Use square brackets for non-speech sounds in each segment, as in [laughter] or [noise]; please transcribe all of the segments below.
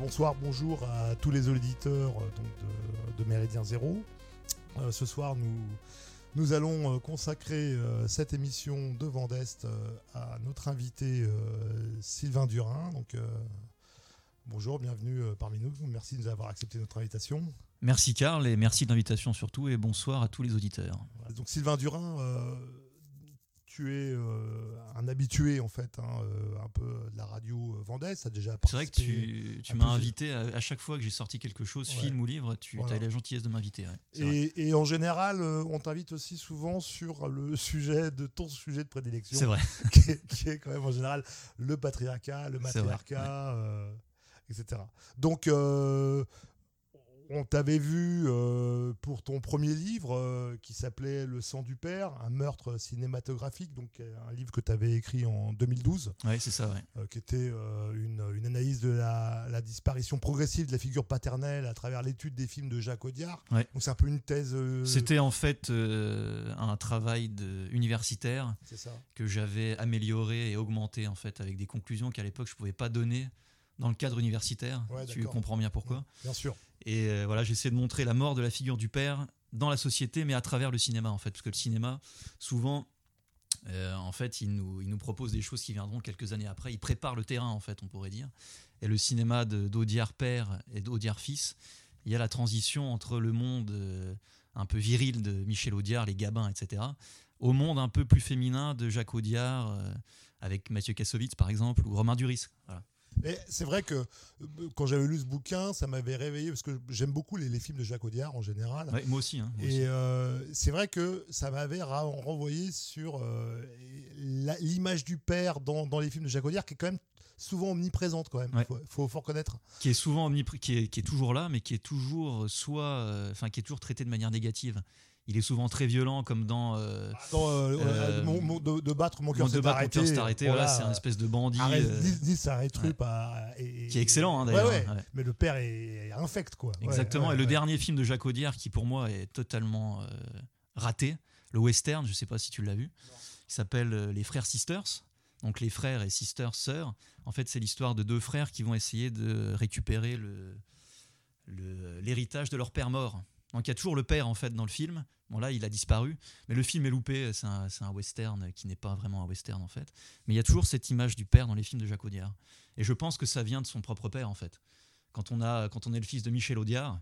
bonsoir, bonjour à tous les auditeurs euh, donc, de, de Méridien Zéro. Euh, ce soir, nous, nous allons euh, consacrer euh, cette émission de Vendeste euh, à notre invité Sylvain Durin. Donc, bonjour, bienvenue parmi nous. Merci de nous avoir accepté notre invitation. Merci Karl et merci de l'invitation surtout et bonsoir à tous les auditeurs. Voilà, Donc, Sylvain Durin, tu es euh, un habitué en fait, hein, euh, un peu de la radio euh, Vendeste. T'as déjà C'est vrai que tu, m'as invité à, à chaque fois que j'ai sorti quelque chose, Ouais. film ou livre, tu Voilà. as eu la gentillesse de m'inviter. ouais. Et, et en général, on t'invite aussi souvent sur le [laughs] sujet de ton sujet de prédilection. C'est vrai. [laughs] qui est, qui est quand même en général le patriarcat, le vrai, matriarcat, euh, etc. Donc, euh, on t'avait vu euh, pour ton premier livre euh, qui s'appelait Le sang du père, un meurtre cinématographique, donc euh, un livre que tu avais écrit en 2012, Ouais, c'est ça, ouais. euh, qui était une, une analyse de la, la disparition progressive de la figure paternelle à travers l'étude des films de Jacques Audiard. Ouais. Donc, c'est un peu une thèse. C'était en fait un travail de, universitaire que j'avais amélioré et augmenté en fait avec des conclusions qu'à l'époque je pouvais pas donner dans le cadre universitaire. Ouais, tu comprends bien pourquoi. Bien sûr. Et euh, voilà, j'essaie de montrer la mort de la figure du père dans la société, mais à travers le cinéma, en fait. Parce que le cinéma, souvent, euh, en fait, il nous, propose des choses qui viendront quelques années après. Il prépare le terrain, en fait, on pourrait dire. Et le cinéma d'Audiard père et d'Audiard fils, il y a la transition entre le monde euh, un peu viril de Michel Audiard, les Gabins, etc., au monde un peu plus féminin de Jacques Audiard, avec Mathieu Kassovitz, par exemple, ou Romain Duris. Voilà. Et c'est vrai que euh, quand j'avais lu ce bouquin, ça m'avait réveillé parce que j'aime beaucoup les, les films de Jacques Audiard en général. Ouais, moi aussi. hein, moi. Et euh, c'est vrai que ça m'avait renvoyé sur euh, l'image du père dans, dans les films de Jacques Audiard qui est quand même souvent omniprésente quand même. Ouais. Faut, faut, faut reconnaître. qui est souvent omnipr- qui est, qui est toujours là, mais qui est toujours soit, euh, enfin, qui est toujours traité de manière négative. Il est souvent très violent, comme dans euh, Dans, euh, Euh, mon- mon- de, de battre mon cœur s'est arrêté. Voilà, c'est un espèce de bandit Arrête, euh, dis, dis, ça arrête truc, à- et- et- qui est excellent hein, Ouais, d'ailleurs. ouais. ouais. Mais le père est, infect quoi. Ouais, Exactement. ouais, et le ouais. dernier film de Jacques Audiard, qui pour moi est totalement euh, raté, le western, je sais pas si tu l'as vu, il s'appelle euh, Les Frères Sisters. Donc les frères et sisters sœurs. En fait, c'est l'histoire de deux frères qui vont essayer de récupérer le- l'héritage de leur père mort. Donc il y a toujours le père en fait dans le film. Bon là, il a disparu, mais le film est loupé. C'est un, western qui n'est pas vraiment un western en fait. Mais il y a toujours cette image du père dans les films de Jacques Audiard. Et je pense que ça vient de son propre père en fait. Quand on a, quand on est le fils de Michel Audiard,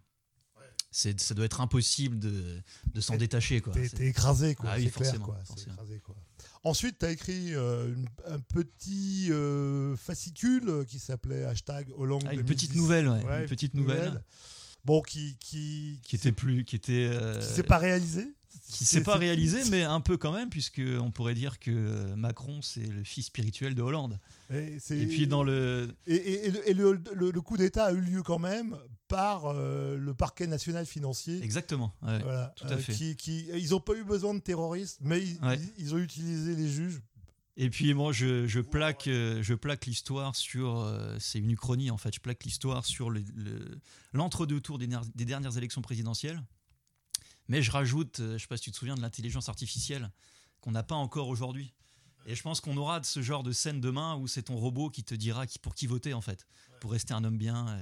ça doit être impossible de, de s'en détacher quoi. T'es écrasé, quoi. Ah oui, clair, quoi. Écrasé, quoi. Ensuite, tu as écrit euh, une- un petit euh, fascicule qui s'appelait hashtag Hollande Ah, une 2010. petite nouvelle, ouais, Ouais, une petite nouvelle Bon, qui qui qui était plus, qui était, euh, qui s'est pas réalisé. qui s'est pas réalisé, mais un peu quand même, puisque on pourrait dire que Macron c'est le fils spirituel de Hollande. Et, puis dans le, et, et- et le, le- le- le coup d'État a eu lieu quand même par euh, le parquet national financier. exactement. ouais. Voilà, tout à fait. Qui, qui- ils n'ont pas eu besoin de terroristes, mais ils, Ouais. ils- ils ont utilisé les juges. Et puis moi je, plaque, euh, je plaque l'histoire sur, euh, c'est une uchronie en fait. Je plaque l'histoire sur le- le- l'entre-deux tours des, dernières élections présidentielles. Mais je rajoute, euh, je sais pas si tu te souviens de l'intelligence artificielle qu'on n'a pas encore aujourd'hui. Et je pense qu'on aura de ce genre de scène demain où c'est ton robot qui te dira pour qui voter en fait, pour rester un homme bien,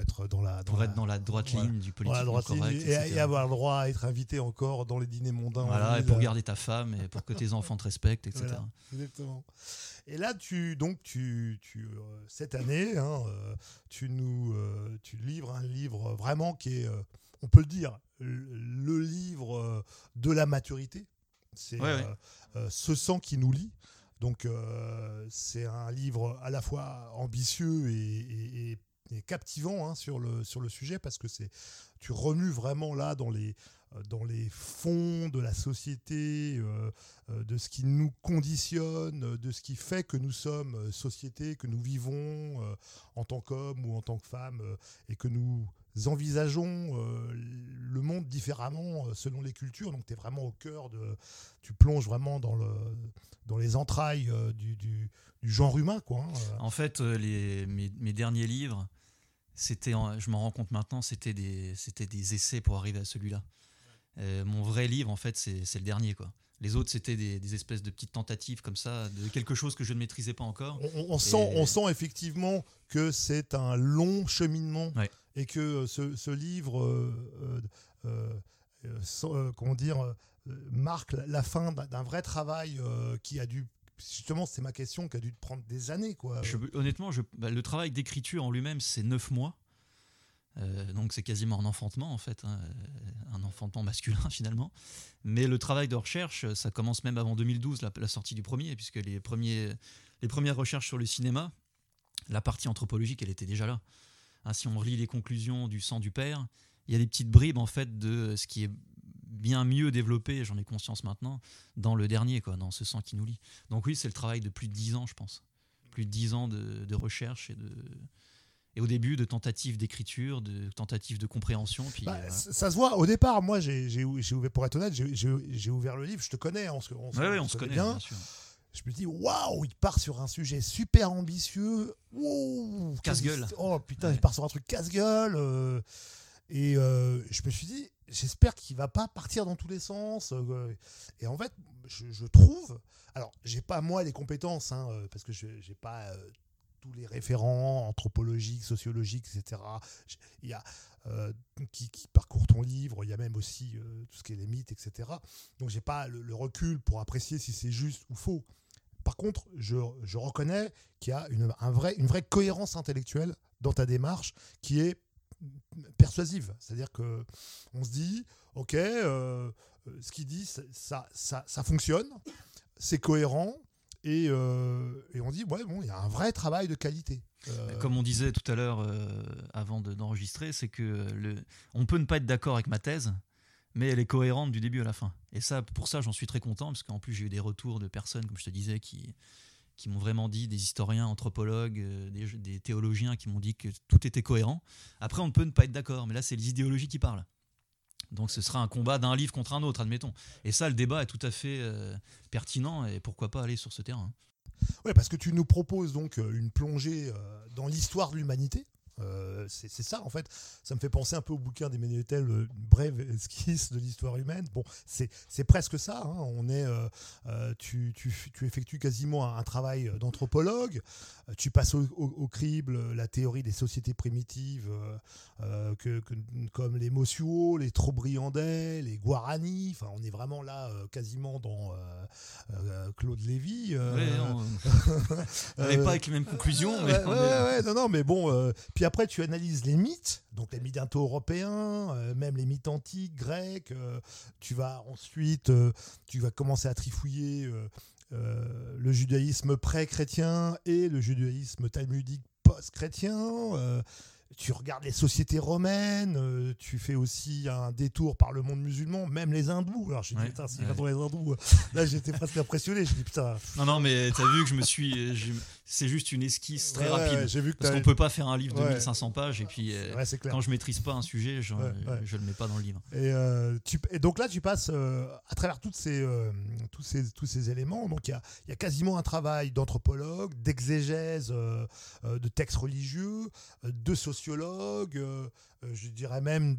Être dans la, dans pour la- être dans la droite voilà. ligne du politique la droite ligne correct, et, avoir le droit à être invité encore dans les dîners mondains. Voilà, et pour garder ta femme et pour que tes enfants te respectent, etc. Voilà, exactement. Et là, tu donc tu, tu euh, cette année, hein, euh, tu nous euh, tu livres un livre vraiment qui est, on peut le dire, le, livre de la maturité. C'est Ouais, ouais. ce sang qui nous lie. Donc euh, c'est un livre à la fois ambitieux et, et- et- et captivant hein, sur le sur le sujet parce que c'est tu remues vraiment là dans les euh, dans les fonds de la société, euh, euh, de ce qui nous conditionne, de ce qui fait que nous sommes société, que nous vivons en tant qu'hommes ou en tant que femmes, euh, et que nous envisageons le monde différemment selon les cultures. Donc tu es vraiment au cœur de... Tu plonges vraiment dans, le, dans les entrailles du, du- genre humain. Quoi, hein. En fait, les, mes derniers livres, c'était, je m'en rends compte maintenant, c'était des, c'était des essais pour arriver à celui-là. mon vrai livre, en fait, c'est le dernier, quoi. Les autres, c'était des, espèces de petites tentatives comme ça, de quelque chose que je ne maîtrisais pas encore. On, sent, on sent effectivement que c'est un long cheminement et que ce, livre, euh, euh, euh, comment dire, marque la fin d'un vrai travail qui a dû justement, c'est ma question, qui a dû prendre des années. Quoi. honnêtement, bah, le travail d'écriture en lui-même, c'est neuf mois. Euh, donc c'est quasiment un enfantement en fait, hein, euh, un enfantement masculin [laughs] finalement. Mais le travail de recherche, ça commence même avant 2012, la, sortie du premier, puisque les, premiers, les premières recherches sur le cinéma, la partie anthropologique, elle était déjà là. Hein, si on relit les conclusions du sang du père, il y a des petites bribes en fait de ce qui est bien mieux développé, j'en ai conscience maintenant, dans le dernier, quoi, dans ce sang qui nous lie. Donc oui, c'est le travail de plus de dix ans, je pense. Plus de dix ans de, de recherche et de, et au début de tentatives d'écriture, de tentatives de compréhension. Puis, bah, Ça se voit. Au départ, moi, j'ai ouvert, pour être honnête, j'ai ouvert le livre. Je te connais, on se, on, on se connaît bien. Je me dis, waouh, il part sur un sujet super ambitieux. Casse-gueule. Oh putain, il part sur un truc casse-gueule. Euh, et euh, je me suis dit, j'espère qu'il va pas partir dans tous les sens. et en fait, je, trouve. Alors, j'ai pas moi les compétences, hein, parce que je j'ai pas tous les référents anthropologiques, sociologiques, etc. Il y a euh, qui, parcourent ton livre, il y a même aussi euh, tout ce qui est les mythes, etc. Donc j'ai pas le, recul pour apprécier si c'est juste ou faux. Par contre, je, reconnais qu'il y a une, un vrai, une vraie cohérence intellectuelle dans ta démarche qui est persuasive. C'est-à-dire que on se dit, ok, euh, ce qu'il dit, ça, ça, fonctionne, c'est cohérent, euh, et, on dit, ouais, bon, il y a un vrai travail de qualité. Euh, Comme on disait tout à l'heure euh, avant d'enregistrer, c'est que le, on peut ne pas être d'accord avec ma thèse, mais elle est cohérente du début à la fin. Et ça, pour ça, j'en suis très content, parce qu'en plus, j'ai eu des retours de personnes, comme je te disais, qui, qui m'ont vraiment dit, des historiens, anthropologues, des, des théologiens qui m'ont dit que tout était cohérent. Après, on peut ne pas être d'accord, mais là, c'est les idéologies qui parlent. Donc ce sera un combat d'un livre contre un autre, admettons. Et ça, le débat est tout à fait euh, pertinent et pourquoi pas aller sur ce terrain. Oui, parce que tu nous proposes donc euh, une plongée euh, dans l'histoire de l'humanité. Euh, c'est ça, en fait. Ça me fait penser un peu au bouquin d'Emmanuel Tel, une brève esquisse de l'histoire humaine. Bon, c'est presque ça. Hein. On est, euh, euh, tu, tu, tu, effectues quasiment un, travail d'anthropologue. Tu passes au, crible la théorie des sociétés primitives, que, comme les Mosuo, les Trobriandais, les Guarani. Enfin, on est vraiment là, quasiment dans Claude Lévy. [laughs] on n'est pas avec les mêmes conclusions. Mais ouais, non, non, mais bon. puis après, tu analyses les mythes, donc les mythes indo-européens, euh, même les mythes antiques, grecs. Euh, tu vas ensuite, euh, tu vas commencer à trifouiller le judaïsme pré-chrétien et le judaïsme talmudique post-chrétien tu regardes les sociétés romaines, euh, tu fais aussi un détour par le monde musulman, même les hindous. Alors j'ai dit, putain, si les hindous, là j'étais presque impressionné. Je dis, putain. Non, non, mais t'as vu que je me suis. C'est juste une esquisse très rapide. J'ai vu que parce qu'on peut pas faire un livre de 1500 pages et puis euh, quand je maîtrise pas un sujet, je, je le mets pas dans le livre. Et, euh, tu, et donc là, tu passes à travers toutes ces, tous, ces, tous ces éléments. Donc il y a, y a, quasiment un travail d'anthropologue, d'exégèse de textes religieux, de sociologue euh, euh, je dirais même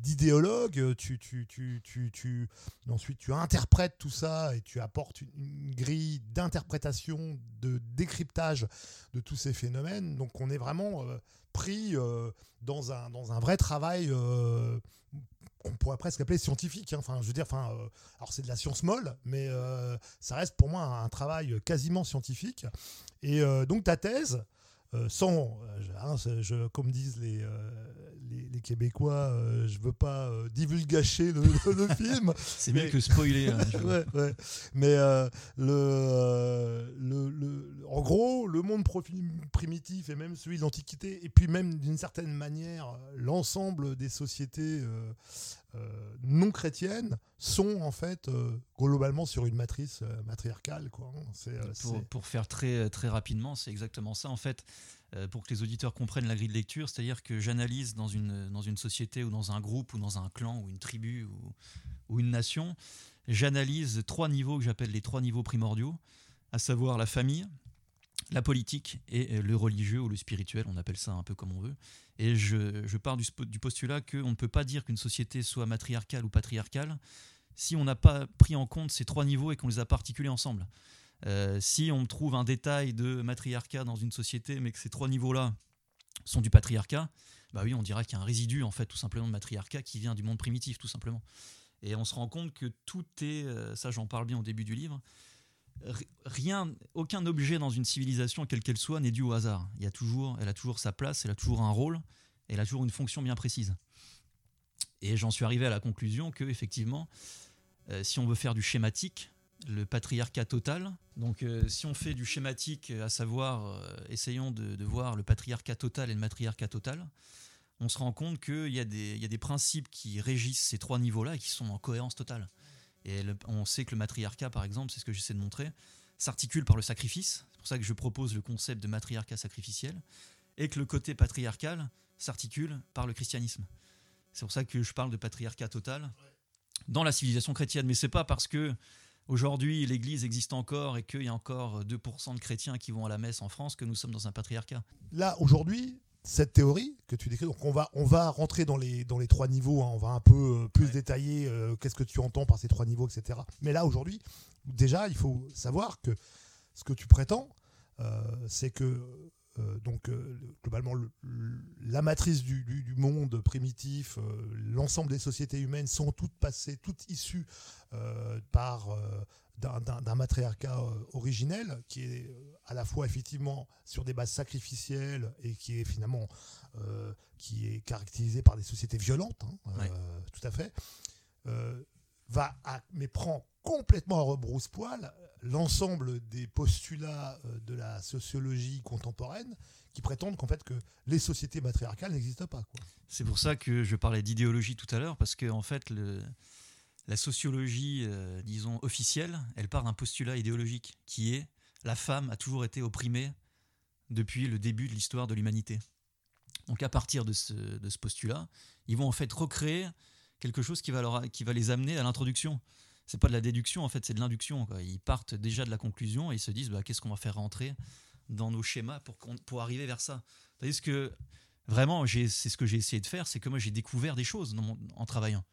d'idéologue, tu, tu, tu, tu, ensuite tu interprètes tout ça et tu apportes une, grille d'interprétation, de décryptage de tous ces phénomènes. Donc on est vraiment euh, pris dans, un, dans un vrai travail qu'on pourrait presque appeler scientifique. Hein. Enfin, je veux dire, enfin, alors c'est de la science molle, mais ça reste pour moi un, travail quasiment scientifique. Et donc ta thèse, euh, sans, euh, hein, je, comme disent les, euh, les, Québécois, je veux pas divulgacher le, le, [laughs] film. C'est mieux que spoiler. Hein, [laughs] mais le, le, en gros, le monde primitif et même celui de l'Antiquité, et puis même d'une certaine manière, l'ensemble des sociétés euh, non chrétiennes sont en fait euh, globalement sur une matrice euh, matriarcale. Quoi. Pour, pour, faire très, très rapidement, c'est exactement ça en fait. pour que les auditeurs comprennent la grille de lecture, c'est-à-dire que j'analyse dans une, dans une société ou dans un groupe ou dans un clan ou une tribu ou, ou une nation, j'analyse trois niveaux que j'appelle les trois niveaux primordiaux, à savoir la famille, la politique et le religieux ou le spirituel, on appelle ça un peu comme on veut. Et je, pars du, postulat qu'on ne peut pas dire qu'une société soit matriarcale ou patriarcale si on n'a pas pris en compte ces trois niveaux et qu'on les a pas articulés ensemble. Euh, si on trouve un détail de matriarcat dans une société, mais que ces trois niveaux-là sont du patriarcat, bah oui, on dira qu'il y a un résidu en fait tout simplement de matriarcat qui vient du monde primitif tout simplement. Et on se rend compte que tout est, euh, ça j'en parle bien au début du livre, rien, aucun objet dans une civilisation, quelle qu'elle soit, n'est dû au hasard. Il y a toujours, elle a toujours sa place, elle a toujours un rôle, elle a toujours une fonction bien précise. Et j'en suis arrivé à la conclusion que effectivement, euh, si on veut faire du schématique, le patriarcat total. Donc, euh, si on fait du schématique, à savoir, euh, essayons de, voir le patriarcat total et le matriarcat total, on se rend compte qu'il y, a des principes qui régissent ces trois niveaux-là et qui sont en cohérence totale. Et on sait que le matriarcat, par exemple, c'est ce que j'essaie de montrer, s'articule par le sacrifice. C'est pour ça que je propose le concept de matriarcat sacrificiel. Et que le côté patriarcal s'articule par le christianisme. C'est pour ça que je parle de patriarcat total dans la civilisation chrétienne. Mais c'est pas parce que aujourd'hui l'Église existe encore et qu'il y a encore 2% de chrétiens qui vont à la messe en France que nous sommes dans un patriarcat. Là, aujourd'hui, cette théorie que tu décris, donc on va, on va rentrer dans les, dans les trois niveaux, hein. on va un peu euh, plus détailler euh, qu'est-ce que tu entends par ces trois niveaux, etc. Mais là, aujourd'hui, déjà, il faut savoir que ce que tu prétends, euh, c'est que donc euh, globalement la matrice du, monde primitif, euh, l'ensemble des sociétés humaines sont toutes passées, toutes issues par d'un matriarcat originel qui est à la fois effectivement sur des bases sacrificielles et qui est finalement qui est caractérisé par des sociétés violentes, hein, tout à fait, va mais prend complètement à rebrousse-poil l'ensemble des postulats euh, de la sociologie contemporaine qui prétendent qu'en fait que les sociétés matriarcales n'existent pas. C'est pour ça que je parlais d'idéologie tout à l'heure, parce que en fait la sociologie, euh, disons officielle, elle part d'un postulat idéologique qui est la femme a toujours été opprimée depuis le début de l'histoire de l'humanité. Donc à partir de ce, de ce, postulat, ils vont en fait recréer quelque chose qui va, leur, qui va les amener à l'introduction c'est pas de la déduction en fait, c'est de l'induction. Ils partent déjà de la conclusion et ils se disent bah, qu'est-ce qu'on va faire rentrer dans nos schémas pour, pour arriver vers ça? ce que vraiment, c'est ce que j'ai essayé de faire, c'est que moi j'ai découvert des choses en travaillant.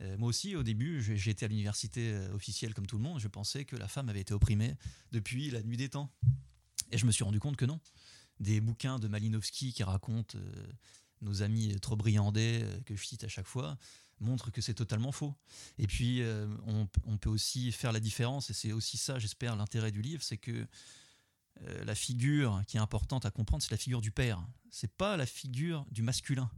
Euh, moi aussi, au début, j'étais à l'université euh, officielle comme tout le monde, je pensais que la femme avait été opprimée depuis la nuit des temps. Et je me suis rendu compte que non. Des bouquins de Malinowski qui racontent euh, nos amis trop briandais, que je cite à chaque fois, montre que c'est totalement faux. Et puis, euh, on, peut aussi faire la différence, et c'est aussi ça, j'espère, l'intérêt du livre, c'est que euh, la figure qui est importante à comprendre, c'est la figure du père. C'est pas la figure du masculin.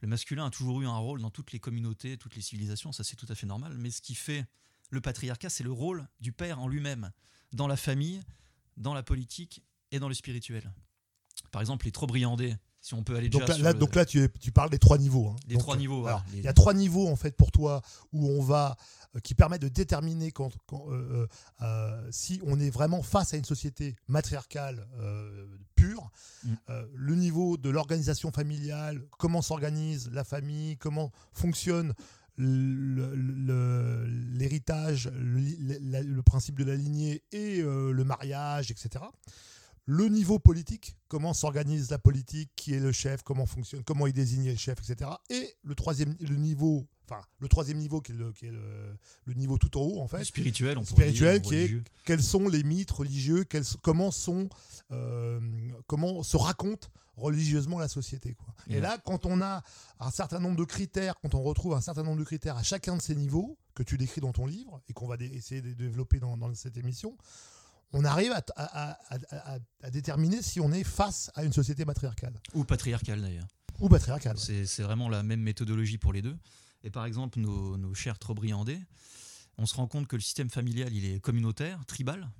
Le masculin a toujours eu un rôle dans toutes les communautés, toutes les civilisations, ça c'est tout à fait normal. Mais ce qui fait le patriarcat, c'est le rôle du père en lui-même, dans la famille, dans la politique et dans le spirituel. Par exemple, les trop briandés, si on peut aller donc là, donc là tu, tu, parles des trois niveaux. Hein. Les trois niveaux. Il y a trois niveaux en fait pour toi où on va euh, qui permettent de déterminer quand, euh, euh, si on est vraiment face à une société matriarcale pure. Mm. le niveau de l'organisation familiale, comment s'organise la famille, comment fonctionne l'héritage, le, le, principe de la lignée et le mariage, etc le niveau politique, comment s'organise la politique, qui est le chef, comment fonctionne, comment il désigne le chef, etc. Et le troisième le niveau, enfin le troisième niveau qui est le, le, niveau tout en haut en fait, spirituel, on spirituel, qui est quels sont les mythes religieux, comment sont, euh, comment se raconte religieusement la société. Quoi. Et là, quand on a un certain nombre de critères, quand on retrouve un certain nombre de critères à chacun de ces niveaux que tu décris dans ton livre et qu'on va essayer de développer dans, dans cette émission, on arrive à, déterminer si on est face à une société matriarcale. Ou patriarcale d'ailleurs. Ou patriarcale. C'est vraiment la même méthodologie pour les deux. Et par exemple, nos, chers Trobriandais, on se rend compte que le système familial, il est communautaire, tribal.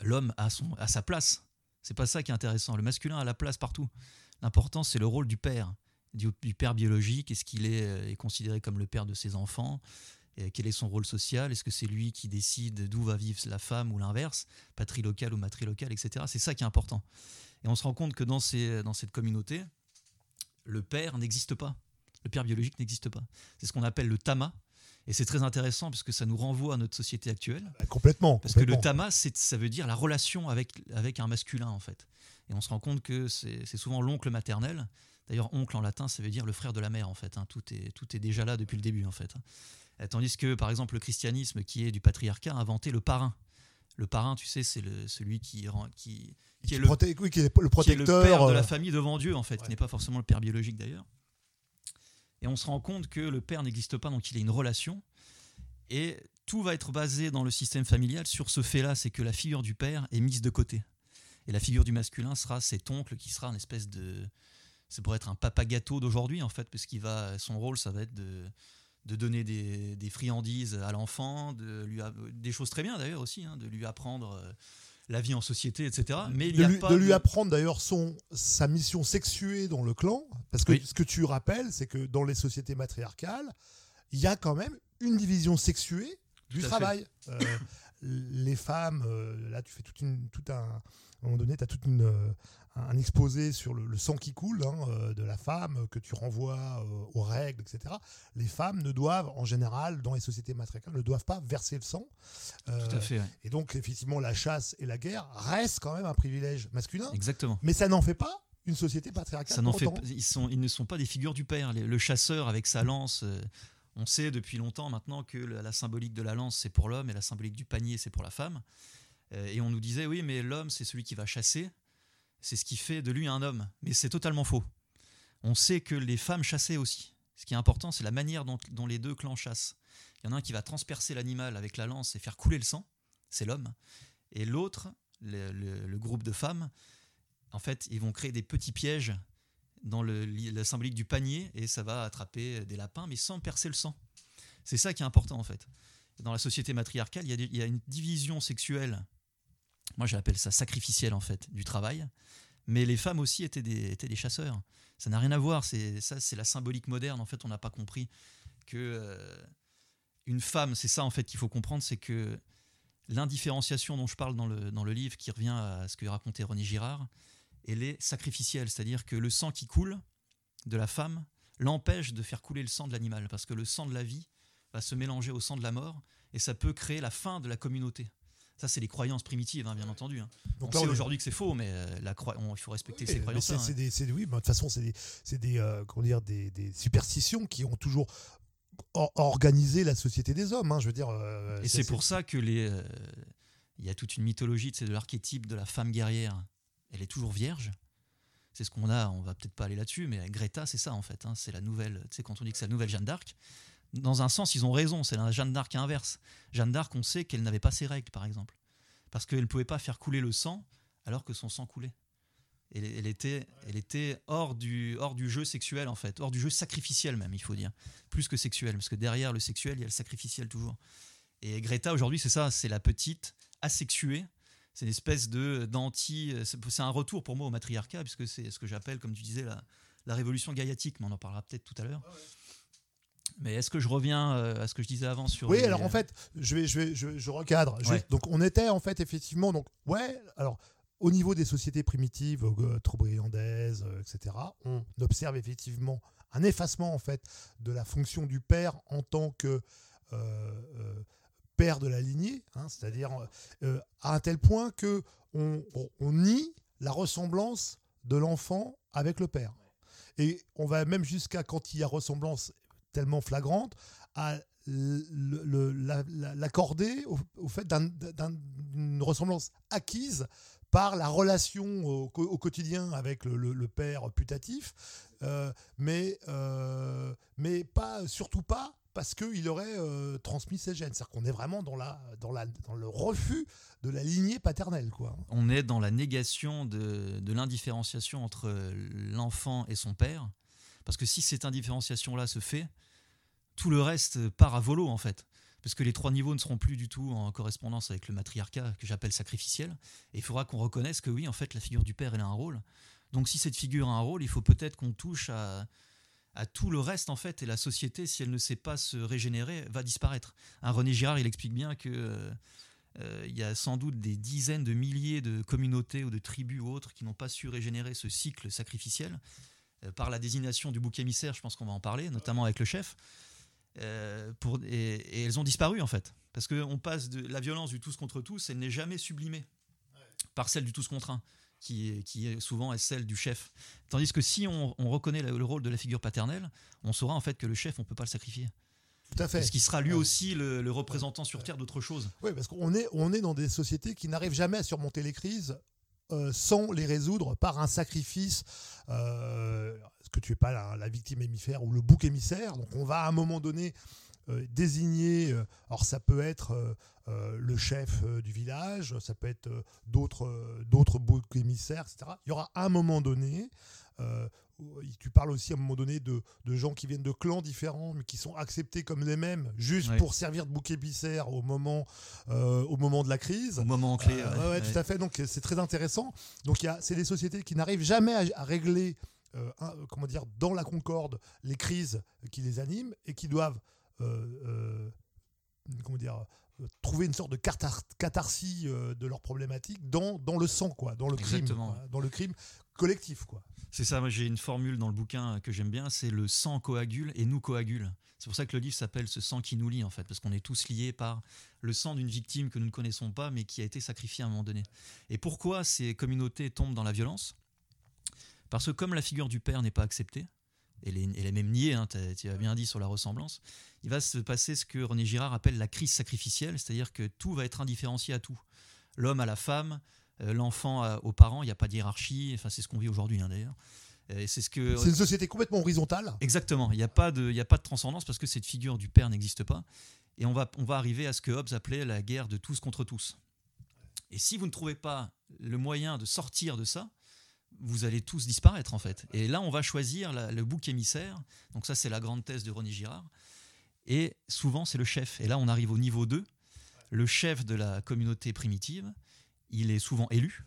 L'homme a, son, a sa place. C'est pas ça qui est intéressant. Le masculin a la place partout. L'important, c'est le rôle du père, du, père biologique. Est-ce qu'il est, euh, est considéré comme le père de ses enfants? Quel est son rôle social? Est-ce que c'est lui qui décide d'où va vivre la femme ou l'inverse? Patrie locale ou matrie locale, etc. C'est ça qui est important. Et on se rend compte que dans, ces, dans cette communauté, le père n'existe pas. Le père biologique n'existe pas. C'est ce qu'on appelle le tama. Et c'est très intéressant parce que ça nous renvoie à notre société actuelle. Bah, complètement. Parce que le tamas, ça veut dire la relation avec, avec un masculin, en fait. Et on se rend compte que c'est souvent l'oncle maternel. D'ailleurs, oncle en latin, ça veut dire le frère de la mère, en fait. Hein. Tout, est, tout est déjà là depuis le début, en fait. Hein. Tandis que, par exemple, le christianisme, qui est du patriarcat, a inventé le parrain. Le parrain, tu sais, c'est celui qui, qui, qui, est le, qui est le protecteur. père de la euh, famille devant Dieu, en fait, qui n'est pas forcément le père biologique d'ailleurs. Et on se rend compte que le père n'existe pas, donc il a une relation. Et tout va être basé dans le système familial sur ce fait-là, c'est que la figure du père est mise de côté. Et la figure du masculin sera cet oncle qui sera une espèce de. Ça pourrait être un papa gâteau d'aujourd'hui, en fait, parce qu'il va. Son rôle, ça va être de, de donner des, des friandises à l'enfant, de lui des choses très bien d'ailleurs aussi, hein, de lui apprendre euh, la vie en société, etc. Mais il de, lui, de lui apprendre d'ailleurs son sa mission sexuée dans le clan, parce que ce que tu rappelles, c'est que dans les sociétés matriarcales, il y a quand même une division sexuée du travail. Euh, [laughs] les femmes, euh, là, tu fais toute une, tout un, à un moment donné, tu as toute une, euh, un exposé sur le, sang qui coule hein, de la femme, que tu renvoies aux règles, etc. Les femmes ne doivent, en général, dans les sociétés matriarcales, ne doivent pas verser le sang. tout à fait. Et donc, effectivement, la chasse et la guerre restent quand même un privilège masculin. Exactement. Mais ça n'en fait pas une société patriarcale. Ça n'en fait, ils, sont, ils ne sont pas des figures du père. Le chasseur avec sa lance on sait depuis longtemps maintenant que la symbolique de la lance, c'est pour l'homme et la symbolique du panier, c'est pour la femme. Euh, et on nous disait, oui, mais l'homme, c'est celui qui va chasser. C'est ce qui fait de lui un homme. Mais c'est totalement faux. On sait que les femmes chassaient aussi. Ce qui est important, c'est la manière dont, les deux clans chassent. Il y en a un qui va transpercer l'animal avec la lance et faire couler le sang, c'est l'homme. Et l'autre, le, groupe de femmes, en fait, ils vont créer des petits pièges dans la symbolique du panier et ça va attraper des lapins, mais sans percer le sang. C'est ça qui est important en fait. Dans la société matriarcale, il y a, une division sexuelle, moi j'appelle ça sacrificielle en fait, du travail, mais les femmes aussi étaient des, chasseurs. Ça n'a rien à voir, c'est la symbolique moderne, en fait on n'a pas compris que euh, une femme, c'est ça en fait qu'il faut comprendre, c'est que l'indifférenciation dont je parle dans le, dans le livre, qui revient à ce que racontait René Girard, elle est sacrificielle, c'est-à-dire que le sang qui coule de la femme l'empêche de faire couler le sang de l'animal, parce que le sang de la vie va se mélanger au sang de la mort, et ça peut créer la fin de la communauté. Ça, c'est les croyances primitives, hein, bien entendu. Hein. Donc on sait aujourd'hui que c'est faux, mais euh, il faut respecter ces croyances. Hein. oui, de toute façon, c'est des, des, euh, dire, des, superstitions qui ont toujours organisé la société des hommes. Je veux dire. Euh, et c'est pour ça que les, il y a toute une mythologie de l'archétype de la femme guerrière elle est toujours vierge. C'est ce qu'on a, on va peut-être pas aller là-dessus, mais Greta, c'est ça en fait. Hein. c'est la nouvelle, tu sais, quand on dit que c'est la nouvelle Jeanne d'Arc, dans un sens, ils ont raison, c'est la Jeanne d'Arc inverse. Jeanne d'Arc, on sait qu'elle n'avait pas ses règles, par exemple. Parce qu'elle ne pouvait pas faire couler le sang alors que son sang coulait. Elle, elle, était, elle était hors du, hors du jeu sexuel, en fait, hors du jeu sacrificiel même, il faut dire. Plus que sexuel, parce que derrière le sexuel, il y a le sacrificiel toujours. Et Greta, aujourd'hui, c'est ça, c'est la petite asexuée c'est une espèce de d'anti. C'est un retour pour moi au matriarcat, puisque c'est ce que j'appelle, comme tu disais, la, la, révolution gaillatique, mais on en parlera peut-être tout à l'heure. Mais est-ce que je reviens euh, à ce que je disais avant sur Oui, alors en fait, je vais, je vais, je, recadre. donc on était en fait effectivement, donc ouais, alors au niveau des sociétés primitives, euh, trobriandaises, euh, etc., on observe effectivement un effacement en fait de la fonction du père en tant que père de la lignée, hein, c'est-à-dire euh, à un tel point que on, nie la ressemblance de l'enfant avec le père. Et on va même jusqu'à quand il y a ressemblance tellement flagrante à l'accorder au, fait d'une ressemblance acquise par la relation au, quotidien avec le, père putatif, euh, mais, euh, mais pas, surtout pas parce qu'il aurait euh, transmis ses gènes. C'est-à-dire qu'on est vraiment dans, la, dans, le refus de la lignée paternelle. Quoi. On est dans la négation de, de l'indifférenciation entre l'enfant et son père. Parce que si cette indifférenciation-là se fait, tout le reste part à volo en fait. Parce que les trois niveaux ne seront plus du tout en correspondance avec le matriarcat que j'appelle sacrificiel. Et il faudra qu'on reconnaisse que oui, en fait, la figure du père, elle a un rôle. Donc si cette figure a un rôle, il faut peut-être qu'on touche à, à tout le reste en fait et la société si elle ne sait pas se régénérer va disparaître. Un René Girard il explique bien que euh, y a sans doute des dizaines de milliers de communautés ou de tribus ou autres qui n'ont pas su régénérer ce cycle sacrificiel euh, par la désignation du bouc émissaire. Je pense qu'on va en parler, notamment avec le chef. euh, pour, et, elles ont disparu en fait. Parce qu'on passe de la violence du tous contre tous, elle n'est jamais sublimée par celle du tous contre un, qui, qui est souvent est celle du chef. Tandis que si on, reconnaît le, rôle de la figure paternelle, on saura en fait que le chef, on peut pas le sacrifier. Tout à fait. Parce qu'il sera lui aussi le, représentant sur Terre d'autre chose. Oui, parce qu'on est, on est dans des sociétés qui n'arrivent jamais à surmonter les crises euh, sans les résoudre par un sacrifice. Euh, que tu es pas la, victime hémisphère ou le bouc émissaire. Donc on va à un moment donné désigner, euh, alors ça peut être le chef du village, ça peut être d'autres d'autres boucs émissaires, etc. Il y aura un moment donné tu parles aussi à un moment donné de, gens qui viennent de clans différents, mais qui sont acceptés comme les mêmes, juste pour servir de bouc émissaire au moment, euh, au moment de la crise. Au moment clé. Euh, tout à fait. Donc c'est très intéressant. Donc c'est des sociétés qui n'arrivent jamais à, régler, euh, comment dire, dans la concorde, les crises qui les animent et qui doivent, comment dire, trouver une sorte de catharsis de leurs problématiques dans, dans le sang, quoi, dans le crime, dans le crime collectif, quoi. C'est ça, moi j'ai une formule dans le bouquin que j'aime bien, c'est le sang coagule et nous coagule. C'est pour ça que le livre s'appelle Ce sang qui nous lie en fait, parce qu'on est tous liés par le sang d'une victime que nous ne connaissons pas mais qui a été sacrifiée à un moment donné. Et pourquoi ces communautés tombent dans la violence? Parce que comme la figure du père n'est pas acceptée, elle est, elle est même niée, hein, tu as bien dit sur la ressemblance, il va se passer ce que René Girard appelle la crise sacrificielle, c'est-à-dire que tout va être indifférencié à tout. L'homme à la femme, euh, l'enfant aux parents, il n'y a pas de hiérarchie, enfin, c'est ce qu'on vit aujourd'hui hein, d'ailleurs. C'est ce que... une société complètement horizontale. Exactement. Il n'y a, pas de, a pas de transcendance parce que cette figure du père n'existe pas. Et on va, on va arriver à ce que Hobbes appelait la guerre de tous contre tous. Et si vous ne trouvez pas le moyen de sortir de ça, vous allez tous disparaître en fait. Et là, on va choisir le bouc émissaire. Donc ça, c'est la grande thèse de René Girard. Et souvent, c'est le chef. Et là, on arrive au niveau 2. Le chef de la communauté primitive, il est souvent élu.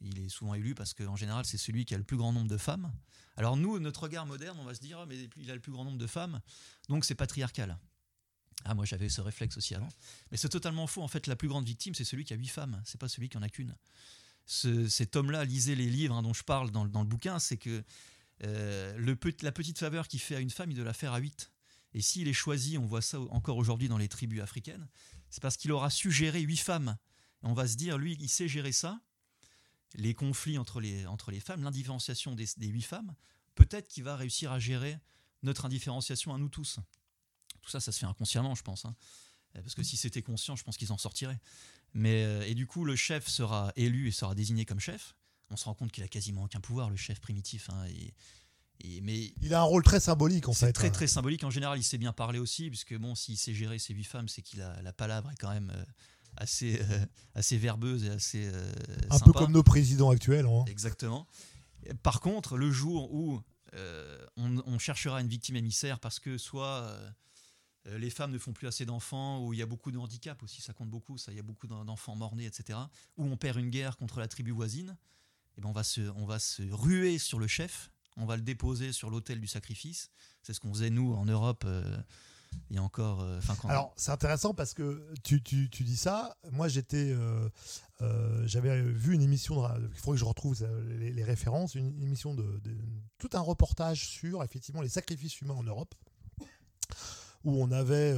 Il est souvent élu parce qu'en général, c'est celui qui a le plus grand nombre de femmes. Alors nous, notre regard moderne, on va se dire, mais il a le plus grand nombre de femmes, donc c'est patriarcal. Ah, moi j'avais ce réflexe aussi avant. Mais c'est totalement faux. En fait, la plus grande victime, c'est celui qui a huit femmes. C'est pas celui qui en a qu'une. Cet homme-là, lisez les livres hein, dont je parle dans, le bouquin, c'est que euh, le, la petite faveur qu'il fait à une femme, il doit la faire à huit. Et s'il est choisi, on voit ça encore aujourd'hui dans les tribus africaines, c'est parce qu'il aura su gérer huit femmes on va se dire, lui, il sait gérer ça, les conflits entre les, entre les femmes, l'indifférenciation des, huit femmes, peut-être qu'il va réussir à gérer notre indifférenciation à nous tous. Tout ça, ça se fait inconsciemment, je pense. Hein. Parce que si c'était conscient, je pense qu'ils en sortiraient. Mais, euh, et du coup, le chef sera élu et sera désigné comme chef. On se rend compte qu'il a quasiment aucun pouvoir, le chef primitif. Hein, et, mais il a un rôle très symbolique en fait. Très très symbolique. En général, il sait bien parler aussi, puisque bon, s'il sait gérer ses huit femmes, c'est qu'il a la palabre est quand même euh, assez, euh, assez verbeuse et assez. Euh, un peu comme nos présidents actuels. Hein. Exactement. Par contre, le jour où euh, on, cherchera une victime émissaire parce que soit les femmes ne font plus assez d'enfants, ou il y a beaucoup de handicap aussi, ça compte beaucoup, ça, il y a beaucoup d'enfants morts-nés, etc., ou on perd une guerre contre la tribu voisine, et eh ben on, va se, on va se ruer sur le chef, on va le déposer sur l'autel du sacrifice. C'est ce qu'on faisait, nous, en Europe il y a encore. Euh, Alors, c'est intéressant parce que tu, tu, tu dis ça. Moi, j'étais. Euh, euh, j'avais vu une émission, il faudrait que je retrouve les, références, une, émission de, tout un reportage sur effectivement les sacrifices humains en Europe, où on avait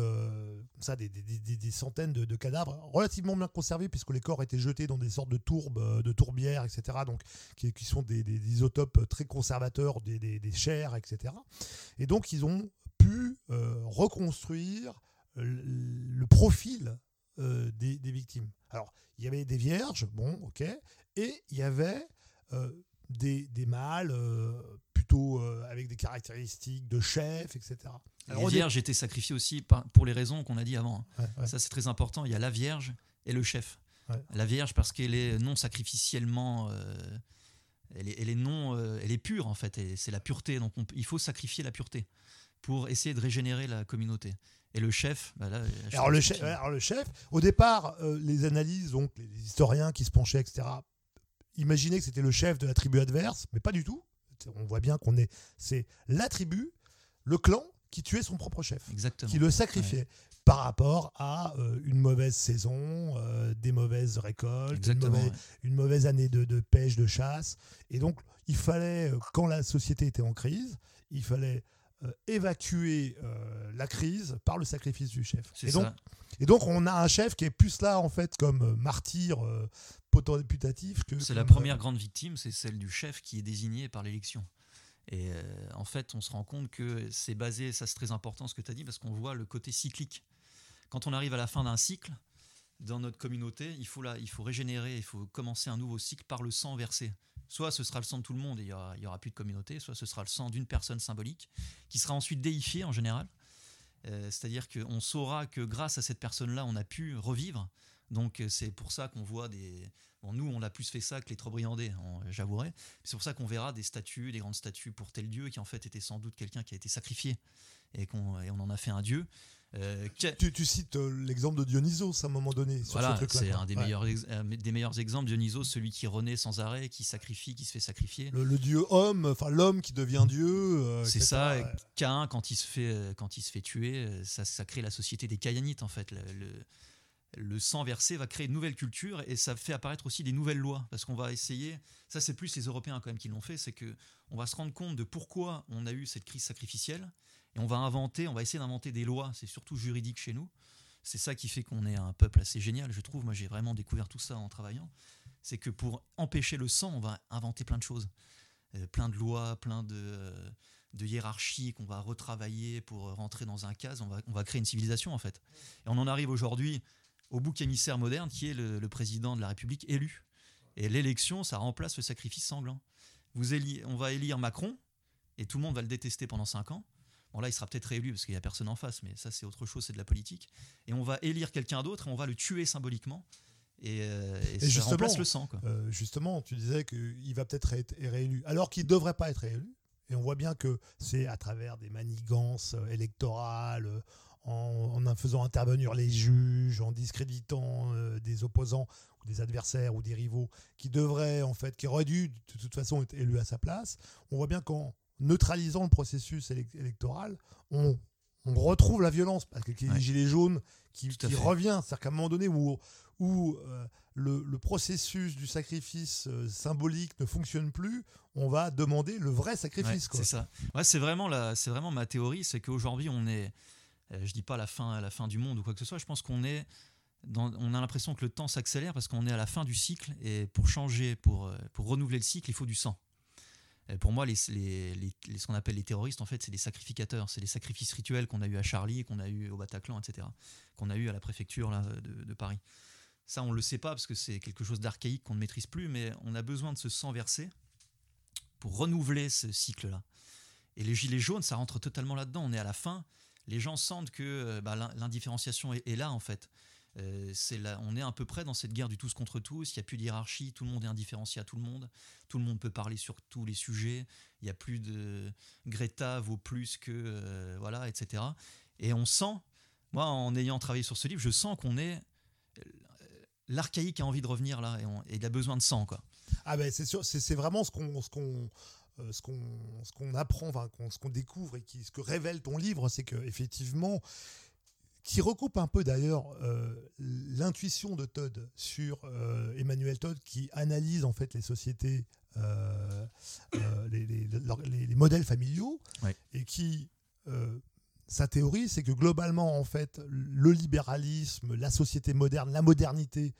ça des, des, des, centaines de, cadavres relativement bien conservés puisque les corps étaient jetés dans des sortes de tourbes, de tourbières, etc. Donc qui, qui sont des, isotopes très conservateurs des, chairs, etc. Et donc ils ont pu euh, reconstruire euh, le profil euh, des, victimes. Alors, il y avait des vierges, bon, ok, et il y avait des, mâles plutôt avec des caractéristiques de chef, etc. Alors, les vierges étaient sacrifiées aussi pour les raisons qu'on a dit avant. Hein. Ça, c'est très important. Il y a la vierge et le chef. La vierge parce qu'elle est non sacrificiellement elle est, elle est, non, elle est pure en fait, c'est la pureté. Donc il faut sacrifier la pureté pour essayer de régénérer la communauté. Et le chef, bah alors, le chef alors, le chef, au départ, euh, les analyses, donc les historiens qui se penchaient, etc., imaginaient que c'était le chef de la tribu adverse, mais pas du tout. On voit bien qu'on est, c'est la tribu, le clan qui tuait son propre chef, Exactement. qui le sacrifiait. Par rapport à euh, une mauvaise saison, euh, des mauvaises récoltes, une mauvaise, année de, de, pêche, de chasse. Et donc, il fallait, quand la société était en crise, il fallait euh, évacuer euh, la crise par le sacrifice du chef. Et donc, ça. et donc, on a un chef qui est plus là, en fait, comme euh, martyr euh, potentatif que. C'est la comme, première grande victime, c'est celle du chef qui est désigné par l'élection. Et euh, en fait, on se rend compte que c'est basé, ça c'est très important ce que tu as dit, parce qu'on voit le côté cyclique. Quand on arrive à la fin d'un cycle, dans notre communauté, il faut, là, il faut régénérer, il faut commencer un nouveau cycle par le sang versé. Soit ce sera le sang de tout le monde et il n'y aura, plus de communauté, soit ce sera le sang d'une personne symbolique, qui sera ensuite déifié en général. Euh, C'est-à-dire qu'on saura que grâce à cette personne-là, on a pu revivre. Donc euh, c'est pour ça qu'on voit des... Bon, nous, on a plus fait ça que les Trobriandais, on- j'avouerai. C'est pour ça qu'on verra des statues, des grandes statues pour tel dieu, qui en fait était sans doute quelqu'un qui a été sacrifié. Et, qu'on et on en a fait un dieu. Euh, qui- Tu, tu cites euh, l'exemple de Dionysos à un moment donné. Sur voilà, ce c'est un des, Ouais. meilleurs, des meilleurs exemples. Dionysos, celui qui renaît sans arrêt, qui sacrifie, qui se fait sacrifier. Le, le dieu homme, enfin l'homme qui devient Dieu. euh, C'est ça. Ouais. Cain, quand il se fait, quand il se fait tuer, ça, ça crée la société des Caïanites en fait. Le, le- le sang versé va créer une nouvelle culture et ça fait apparaître aussi des nouvelles lois parce qu'on va essayer. Ça, c'est plus les Européens quand même qui l'ont fait. C'est que on va se rendre compte de pourquoi on a eu cette crise sacrificielle et on va inventer, on va essayer d'inventer des lois. C'est surtout juridique chez nous. C'est ça qui fait qu'on est un peuple assez génial, je trouve. Moi, j'ai vraiment découvert tout ça en travaillant. C'est que pour empêcher le sang, on va inventer plein de choses, Euh, plein de lois, plein de euh, de hiérarchie qu'on va retravailler pour rentrer dans un case, on va, on va créer une civilisation en fait. Et on en arrive aujourd'hui au bouc émissaire moderne qui est le, le président de la République élu. Et l'élection, ça remplace le sacrifice sanglant. Vous éli- on va élire Macron et tout le monde va le détester pendant 5 ans. Bon là, il sera peut-être réélu parce qu'il n'y a personne en face, mais ça c'est autre chose, c'est de la politique. Et on va élire quelqu'un d'autre et on va le tuer symboliquement. Et, euh, et ça justement, remplace le sang. Quoi. Euh, justement, tu disais qu'il va peut-être être réélu, alors qu'il ne devrait pas être réélu. Et on voit bien que c'est à travers des manigances euh, électorales, euh, en, en faisant intervenir les juges, en discréditant euh, des opposants ou des adversaires ou des rivaux qui devraient, en fait, qui auraient dû de toute façon être élus à sa place. On voit bien qu'en neutralisant le processus élec- électoral, on, on retrouve la violence, parce que qu'il y ait Ouais. les gilets jaunes qui, qui revient. C'est-à-dire qu'à un moment donné où, où euh, le, le processus du sacrifice euh, symbolique ne fonctionne plus, on va demander le vrai sacrifice. Ouais, c'est ça. Ouais, c'est vraiment la, vraiment ma théorie, c'est qu'aujourd'hui on est, je dis pas la fin, la fin du monde ou quoi que ce soit. Je pense qu'on est, on a l'impression que le temps s'accélère parce qu'on est à la fin du cycle et pour changer, pour euh, pour renouveler le cycle, il faut du sang. Et pour moi, ce qu'on appelle les terroristes, en fait, c'est des sacrificateurs, c'est les sacrifices rituels qu'on a eu à Charlie, qu'on a eu au Bataclan, etc., qu'on a eu à la préfecture là, de, de Paris. Ça, on le sait pas parce que c'est quelque chose d'archaïque qu'on ne maîtrise plus, mais on a besoin de ce sang versé pour renouveler ce cycle-là. Et les gilets jaunes, ça rentre totalement là-dedans. On est à la fin. Les gens sentent que euh, bah, l'in- l'indifférenciation est, là, en fait. Euh, là, on est à peu près dans cette guerre du tous contre tous. Il n'y a plus de hiérarchie. Tout le monde est indifférencié à tout le monde. Tout le monde peut parler sur tous les sujets. Il n'y a plus de Greta vaut plus que. euh, voilà, etc. Et on sent, moi, en ayant travaillé sur ce livre, je sens qu'on est. L'archaïque a envie de revenir là et, on- et il a besoin de sang, quoi. Ah ben c'est sûr, c'est vraiment ce qu'on euh, ce qu'on ce qu'on apprend, enfin, ce qu'on découvre et qui, ce que révèle ton livre, c'est que effectivement, qui recoupe un peu d'ailleurs euh, l'intuition de Todd sur euh, Emmanuel Todd, qui analyse en fait les sociétés, euh, les, les- leur- les- les modèles familiaux, et qui sa théorie, c'est que globalement, en fait, le libéralisme, la société moderne, la modernité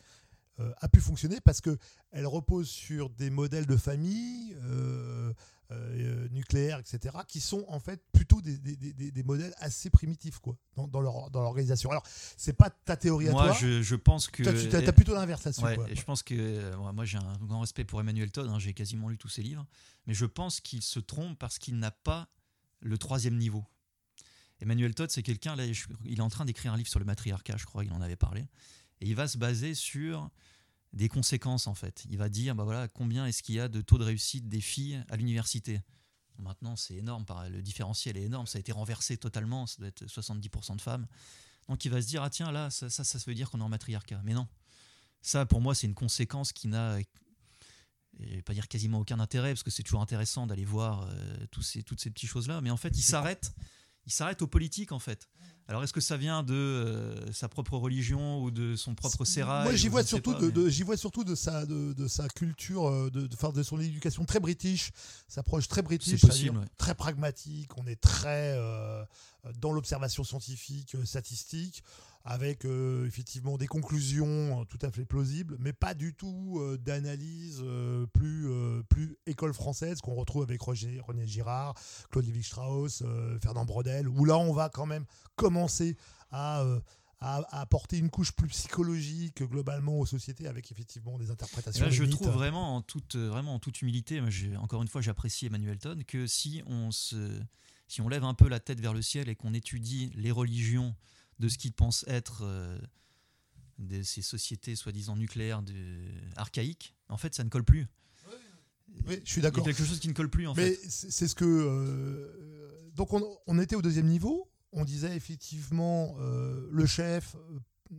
euh, a pu fonctionner parce que elle repose sur des modèles de famille euh, euh, nucléaires, etc., qui sont en fait plutôt des, des- des- des modèles assez primitifs quoi, dans, dans leur dans l'organisation. Alors, c'est pas ta théorie à Moi, toi. je, je pense que. Toi, tu as, plutôt l'inverse là-dessus. Ouais, je pense que euh, moi, moi, j'ai un grand respect pour Emmanuel Todd, hein, j'ai quasiment lu tous ses livres, mais je pense qu'il se trompe parce qu'il n'a pas le troisième niveau. Emmanuel Todd, c'est quelqu'un, là, je- il est en train d'écrire un livre sur le matriarcat, je crois, il en avait parlé, et il va se baser sur des conséquences en fait. Il va dire, bah voilà, combien est-ce qu'il y a de taux de réussite des filles à l'université? Maintenant, c'est énorme, le différentiel est énorme, ça a été renversé totalement, ça doit être 70% de femmes. Donc il va se dire, ah tiens, là, ça, ça, ça veut dire qu'on est en matriarcat. Mais non, ça, pour moi, c'est une conséquence qui n'a, je vais pas dire quasiment aucun intérêt, parce que c'est toujours intéressant d'aller voir euh, tous ces, toutes ces petites choses-là. Mais en fait, il s'arrête, il s'arrête aux politiques en fait. Alors est-ce que ça vient de euh, sa propre religion ou de son propre sérail Moi, j'y vois, surtout pas, de, mais- de- j'y vois surtout de sa, de, de sa culture, euh, de, de, son éducation très british, sa approche très british, possible, ouais. très pragmatique. On est très euh, dans l'observation scientifique, statistique, avec euh, effectivement des conclusions euh, tout à fait plausibles, mais pas du tout euh, d'analyse euh, plus, plus école française qu'on retrouve avec Roger, René Girard, Claude Lévi-Strauss, Fernand Brodel, où là on va quand même commencer à, à, apporter une couche plus psychologique globalement aux sociétés avec effectivement des interprétations. Là, je limites. trouve vraiment en toute, vraiment en toute humilité, moi, encore une fois, j'apprécie Emmanuel Todd, que si on, se, si on lève un peu la tête vers le ciel et qu'on étudie les religions de ce qu'ils pensent être euh, de ces sociétés soi-disant nucléaires de, archaïques, en fait, ça ne colle plus. Oui, je suis Il y a d'accord. quelque chose qui ne colle plus, en Mais fait. c'est c'est ce que. euh, donc on, on était au deuxième niveau. On disait effectivement euh, le chef,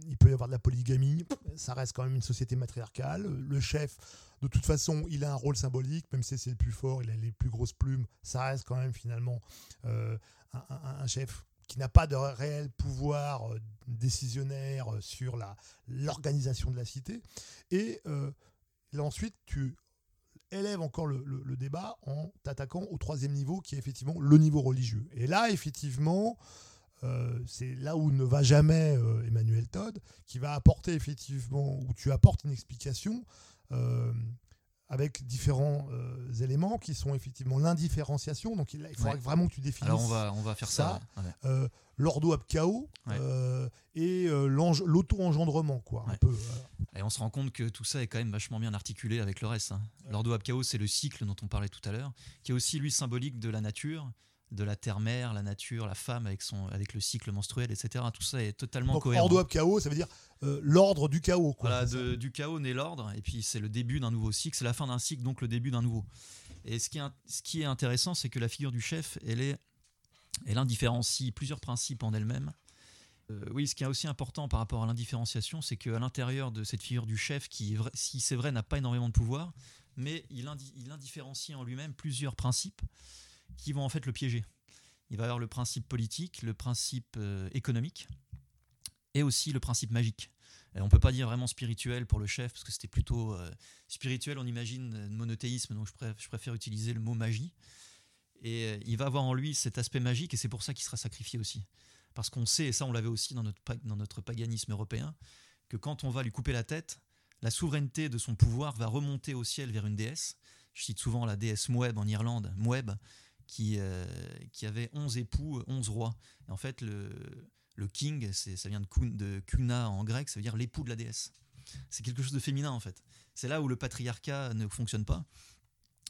il peut y avoir de la polygamie. Ça reste quand même une société matriarcale. Le chef, de toute façon, il a un rôle symbolique, même si c'est le plus fort, il a les plus grosses plumes. Ça reste quand même finalement euh, un, un- un chef qui n'a pas de réel pouvoir euh, décisionnaire euh, sur l'organisation de la cité. Et euh, là ensuite, tu élève encore le, le- débat en t'attaquant au troisième niveau, qui est effectivement le niveau religieux. Et là, effectivement, c'est là où ne va jamais Emmanuel Todd, qui va apporter effectivement, où tu apportes une explication avec différents euh, éléments qui sont effectivement l'indifférenciation. Donc il, il faudra Ouais. vraiment que tu définisses Alors, on va, on va faire ça. ça, ouais, euh, l'ordo ab chaos Ouais. euh, et l'auto-engendrement, quoi. Un Ouais. peu, Et on se rend compte que tout ça est quand même vachement bien articulé avec le reste. Hein. L'ordo ab chaos, c'est le cycle dont on parlait tout à l'heure, qui est aussi lui symbolique de la nature, de la terre-mère, la nature, la femme avec, son, avec le cycle menstruel, etc. Tout ça est totalement donc cohérent. ordo ab chaos, ça veut dire euh, l'ordre du chaos, quoi. Voilà, de- du chaos naît l'ordre, et puis c'est le début d'un nouveau cycle, c'est la fin d'un cycle, donc le début d'un nouveau. Et ce qui est, ce qui est intéressant, c'est que la figure du chef, elle, est, elle indifférencie plusieurs principes en elle-même. Euh, oui, ce qui est aussi important par rapport à l'indifférenciation, c'est qu'à l'intérieur de cette figure du chef, qui, si c'est vrai, n'a pas énormément de pouvoir, mais il, indi- il indifférencie en lui-même plusieurs principes qui vont en fait le piéger. Il va y avoir le principe politique, le principe euh, économique, et aussi le principe magique. Et on peut pas dire vraiment spirituel pour le chef, parce que c'était plutôt euh, spirituel, on imagine euh, monothéisme, donc je préfère, utiliser le mot magie. Et euh, il va avoir en lui cet aspect magique, et c'est pour ça qu'il sera sacrifié aussi. Parce qu'on sait, et ça on l'avait aussi dans notre, dans notre paganisme européen, que quand on va lui couper la tête, la souveraineté de son pouvoir va remonter au ciel vers une déesse. Je cite souvent la déesse Moeb en Irlande, Moeb, qui, euh, qui avait 11 époux, 11 rois. Et en fait, le, le king, ça vient de, kun, de kuna en grec, ça veut dire l'époux de la déesse. C'est quelque chose de féminin en fait. C'est là où le patriarcat ne fonctionne pas.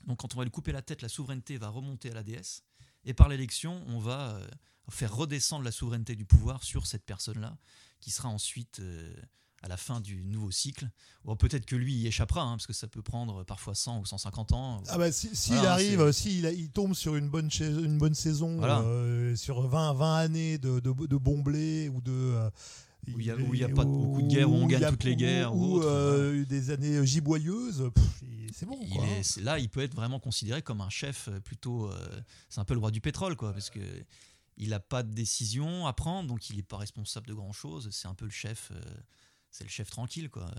Donc quand on va lui couper la tête, la souveraineté va remonter à la déesse. Et par l'élection, on va euh, faire redescendre la souveraineté du pouvoir sur cette personne-là, qui sera ensuite, euh, à la fin du nouveau cycle, ou peut-être que lui y échappera, hein, parce que ça peut prendre parfois 100 ou 150 ans. Ah bah, si, s'il Voilà, arrive, c'est- s'il a- il tombe sur une bonne, une bonne saison, Voilà. euh, sur 20, 20 années de, de, de bon blé ou de. euh, Où il y a- a pas beaucoup de guerres, où on gagne a- toutes les guerres, ou euh, des années giboyeuses, c'est bon. il quoi. est, c'est- là, il peut être vraiment considéré comme un chef plutôt. c'est un peu le roi du pétrole, quoi, parce que il n'a pas de décision à prendre, donc il n'est pas responsable de grand chose. C'est un peu le chef, c'est le chef tranquille, quoi.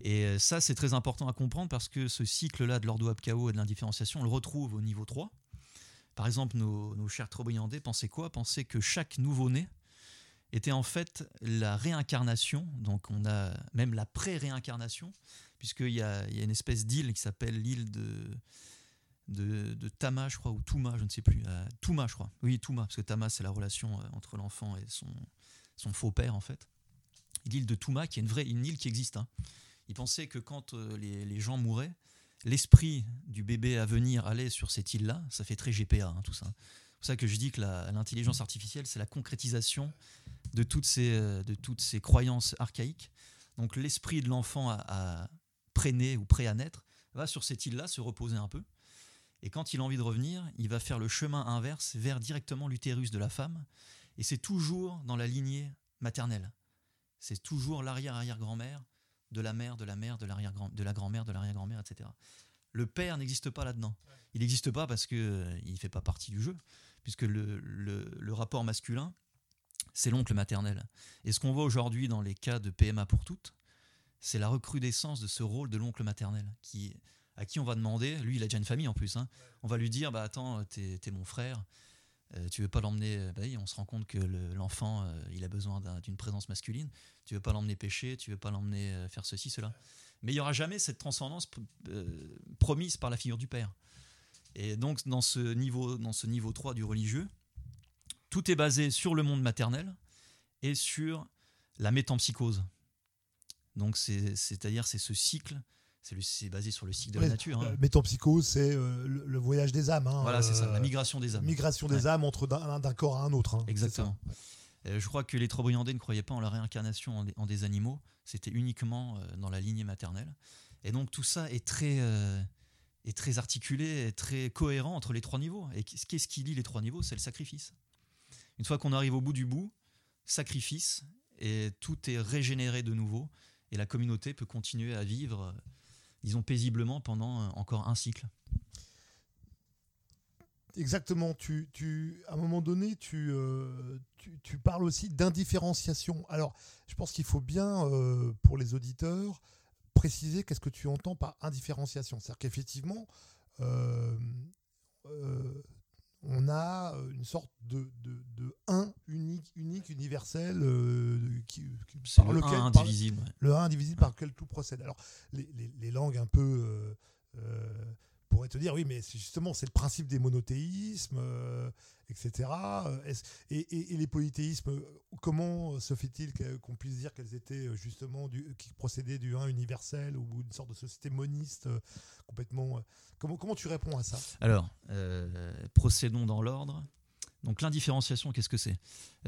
Et euh, ça, c'est très important à comprendre parce que ce cycle-là de l'ordo ab chaos et de l'indifférenciation, on le retrouve au niveau 3. Par exemple, nos, nos chers Trobriandais pensaient quoi? Pensaient que chaque nouveau-né était en fait la réincarnation, donc on a même la pré-réincarnation, puisqu'il y y a une espèce d'île qui s'appelle l'île de, de, de Tama, je crois, ou Touma, je ne sais plus. Euh, Touma, je crois. Oui, Touma, parce que Tama, c'est la relation euh, entre l'enfant et son, son faux père, en fait. L'île de Touma, qui est une vraie une île qui existe. hein. Ils pensaient que quand euh, les, les gens mouraient, l'esprit du bébé à venir allait sur cette île-là. Ça fait très GPA, hein, tout ça. C'est pour ça que je dis que l'intelligence artificielle, c'est la concrétisation de toutes ces, euh, de toutes ces croyances archaïques. Donc l'esprit de l'enfant à, à pré-né ou prêt à naître va sur cette île-là se reposer un peu. Et quand il a envie de revenir, il va faire le chemin inverse vers directement l'utérus de la femme. Et c'est toujours dans la lignée maternelle. C'est toujours l'arrière-arrière-grand-mère de la mère, de la mère, de l'arrière-grand, de la grand-mère, de l'arrière-grand-mère, etc. Le père n'existe pas là-dedans. Il n'existe pas parce que euh, il fait pas partie du jeu, puisque le, le rapport masculin, c'est l'oncle maternel. Et ce qu'on voit aujourd'hui dans les cas de PMA pour toutes, c'est la recrudescence de ce rôle de l'oncle maternel, qui, à qui on va demander, lui il a déjà une famille en plus, hein, on va lui dire, bah attends, t'es es mon frère, euh, tu veux pas l'emmener, euh, bah on se rend compte que l'enfant, euh, il a besoin d'une présence masculine, tu veux pas l'emmener pêcher, tu veux pas l'emmener faire ceci, cela. Mais il y aura jamais cette transcendance promise par la figure du père. Et donc dans ce niveau, dans ce niveau 3 du religieux, tout est basé sur le monde maternel et sur la métampsychose. Donc c'est-à-dire c'est ce cycle c'est basé sur le cycle de la nature. Hein. Métampsychose, c'est euh, le, voyage des âmes. Hein, voilà, c'est ça, la euh, migration des âmes. Migration des âmes entre d'un corps à un autre. Hein, Exactement. Euh, je crois que les Trobriandais ne croyaient pas en la réincarnation en des, animaux, c'était uniquement dans la lignée maternelle. Et donc tout ça est très, est très articulé, très cohérent entre les trois niveaux. Et qu'est-ce qui lie les trois niveaux? C'est le sacrifice. Une fois qu'on arrive au bout du bout, sacrifice, et tout est régénéré de nouveau, et la communauté peut continuer à vivre, disons, paisiblement pendant euh, encore un cycle. Exactement. Tu, tu, à un moment donné, tu, euh, tu, parles aussi d'indifférenciation. Alors, je pense qu'il faut bien, euh, pour les auditeurs, préciser qu'est-ce que tu entends par indifférenciation. C'est-à-dire qu'effectivement, on a euh, une sorte de, de, un unique, unique universel euh, qui, par le lequel, 1 indivisible. le 1 indivisible par lequel tout procède. Alors, les, les, langues un peu euh, pourraient te dire, oui, mais justement, c'est le principe des monothéismes, etc. Et, et, les polythéismes, comment se fait-il qu'on puisse dire qu'elles étaient justement, qui procédaient du 1 universel ou une sorte de société moniste complètement Comment, comment tu réponds à ça? Alors, euh, procédons dans l'ordre. Donc l'indifférenciation, qu'est-ce que c'est?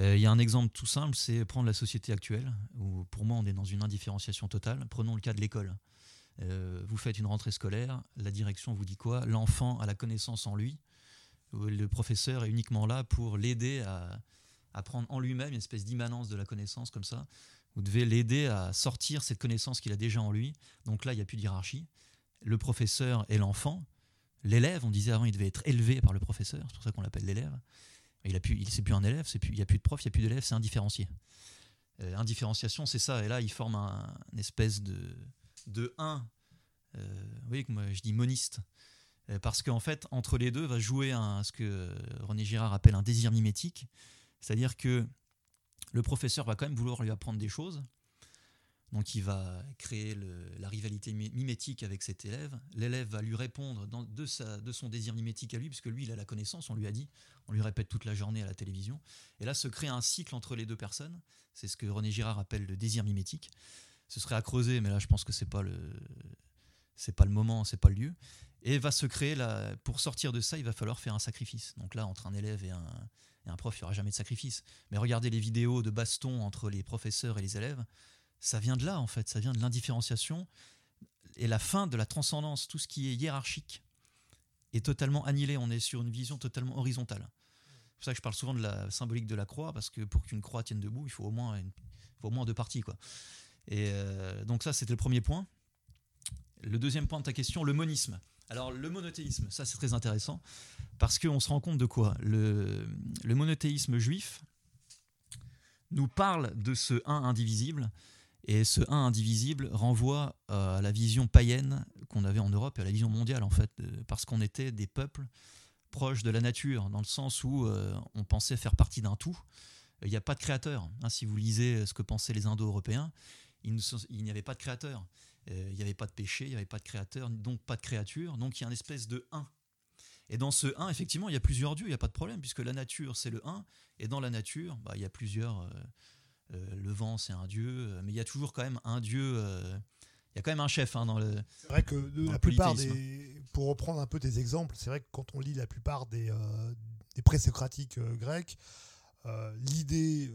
Euh, Il y a un exemple tout simple, c'est prendre la société actuelle, où pour moi on est dans une indifférenciation totale. Prenons le cas de l'école. Euh, vous faites une rentrée scolaire, la direction vous dit quoi? L'enfant a la connaissance en lui, le professeur est uniquement là pour l'aider à, prendre en lui-même une espèce d'immanence de la connaissance comme ça. Vous devez l'aider à sortir cette connaissance qu'il a déjà en lui. Donc là, il n'y a plus de hiérarchie le professeur et l'enfant. L'élève, on disait avant, il devait être élevé par le professeur, c'est pour ça qu'on l'appelle l'élève. Il a plus, il c'est plus un élève, il n'y a plus de prof, il n'y a plus d'élève, c'est indifférencié. Euh, indifférenciation, c'est ça. Et là, il forme un, une espèce de, de 1. Euh, vous voyez que moi, je dis moniste. Euh, parce qu'en fait, entre les deux, va jouer un, ce que René Girard appelle un désir mimétique. C'est-à-dire que le professeur va quand même vouloir lui apprendre des choses, donc il va créer la rivalité mimétique avec cet élève. L'élève va lui répondre de, son désir mimétique à lui, puisque lui, il a la connaissance, on lui a dit, on lui répète toute la journée à la télévision. Et là se crée un cycle entre les deux personnes. C'est ce que René Girard appelle le désir mimétique. Ce serait à creuser, mais là je pense que c'est pas le c'est pas le moment, c'est pas le lieu. Et va se créer là, pour sortir de ça, il va falloir faire un sacrifice. Donc là, entre un élève et un, et un prof, il n'y aura jamais de sacrifice. Mais regardez les vidéos de baston entre les professeurs et les élèves ça vient de là en fait, ça vient de l'indifférenciation et la fin de la transcendance, tout ce qui est hiérarchique est totalement annihilé, on est sur une vision totalement horizontale. C'est pour ça que je parle souvent de la symbolique de la croix, parce que pour qu'une croix tienne debout, il faut au moins, au moins deux parties. Quoi. Et euh, donc ça, c'était le premier point. Le deuxième point de ta question, le monisme. Alors le monothéisme, ça c'est très intéressant, parce qu'on se rend compte de quoi? Le, le monothéisme juif nous parle de ce un indivisible, et ce 1 indivisible renvoie à la vision païenne qu'on avait en Europe et à la vision mondiale, en fait, parce qu'on était des peuples proches de la nature, dans le sens où euh, on pensait faire partie d'un tout. Il n'y a pas de créateur. Hein. si vous lisez ce que pensaient les Indo-Européens, il n'y avait pas de créateur. Euh, il n'y avait pas de péché, il n'y avait pas de créateur, donc pas de créature. Donc il y a une espèce de 1. Et dans ce 1, effectivement, il y a plusieurs dieux, il n'y a pas de problème, puisque la nature, c'est le 1. Et dans la nature, bah, il y a plusieurs. Euh, euh, le vent c'est un dieu, mais il y a toujours quand même un dieu. Il y a quand même un chef hein, dans le. C'est vrai que la plupart des. Pour reprendre un peu tes exemples, c'est vrai que quand on lit la plupart des, des présocratiques grecs, l'idée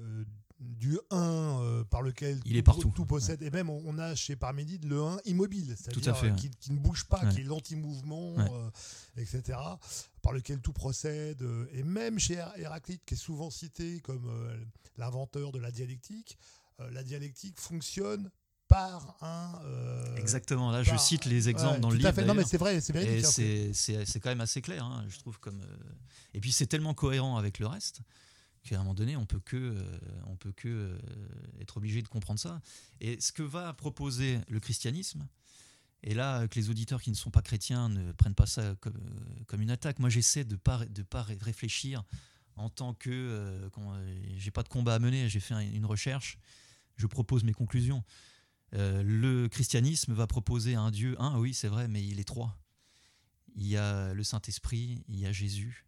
du 1 par lequel il tout, est partout. tout possède, et même on, a chez Parménide le 1 immobile, c'est-à-dire qui, ne bouge pas, qui est l'anti-mouvement, etc par lequel tout procède, euh, et même chez Héraclite, qui est souvent cité comme euh, l'inventeur de la dialectique, euh, la dialectique fonctionne par un. euh, Exactement. Là, je cite les exemples ouais, dans le tout livre. fait. Non, mais c'est vrai, c'est Et véridique. hein, c'est c'est- c'est quand même assez clair, hein, je trouve. Comme, euh, Et puis c'est tellement cohérent avec le reste qu'à un moment donné, on peut que, euh, on peut que euh, être obligé de comprendre ça. Et ce que va proposer le christianisme, et là, que les auditeurs qui ne sont pas chrétiens ne prennent pas ça comme, euh, une attaque. Moi, j'essaie de pas de pas ré- réfléchir en tant que euh, j'ai pas de combat à mener, j'ai fait un- une recherche, je propose mes conclusions. Le christianisme va proposer un Dieu, un, oui, c'est vrai, mais il est trois. Il y a le Saint-Esprit, il y a Jésus,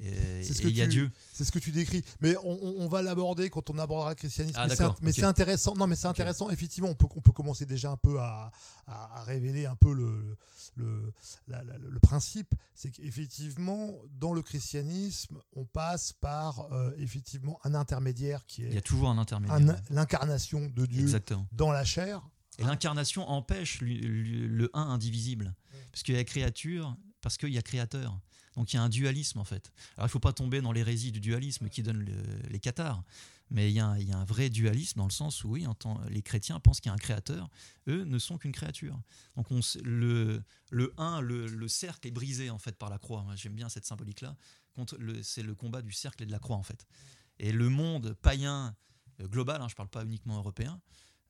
et, C'est ce et que il y a tu- Dieu. C'est ce que tu décris. Mais on, va l'aborder quand on abordera le christianisme. Ah, mais c'est intéressant. Non, mais c'est intéressant. Effectivement, on peut, on peut commencer déjà un peu à, à- à révéler un peu le, le, la- la- le principe. C'est qu'effectivement, dans le christianisme, on passe par euh, effectivement un intermédiaire qui Il y a est toujours un intermédiaire. l'incarnation de Dieu Exactement. dans la chair. Et l'incarnation empêche lui- lui- le un indivisible. Parce qu'il y a créature, parce qu'il y a créateur. Donc il y a un dualisme en fait. Alors il ne faut pas tomber dans l'hérésie du dualisme qui donne le- les cathares. Mais il y, a un, vrai dualisme dans le sens où oui, les chrétiens pensent qu'il y a un créateur, eux ne sont qu'une créature. Donc le, le un, le, le cercle est brisé en fait par la croix. J'aime bien cette symbolique-là. C'est le combat du cercle et de la croix en fait. Et le monde païen euh, global, hein, je ne parle pas uniquement européen,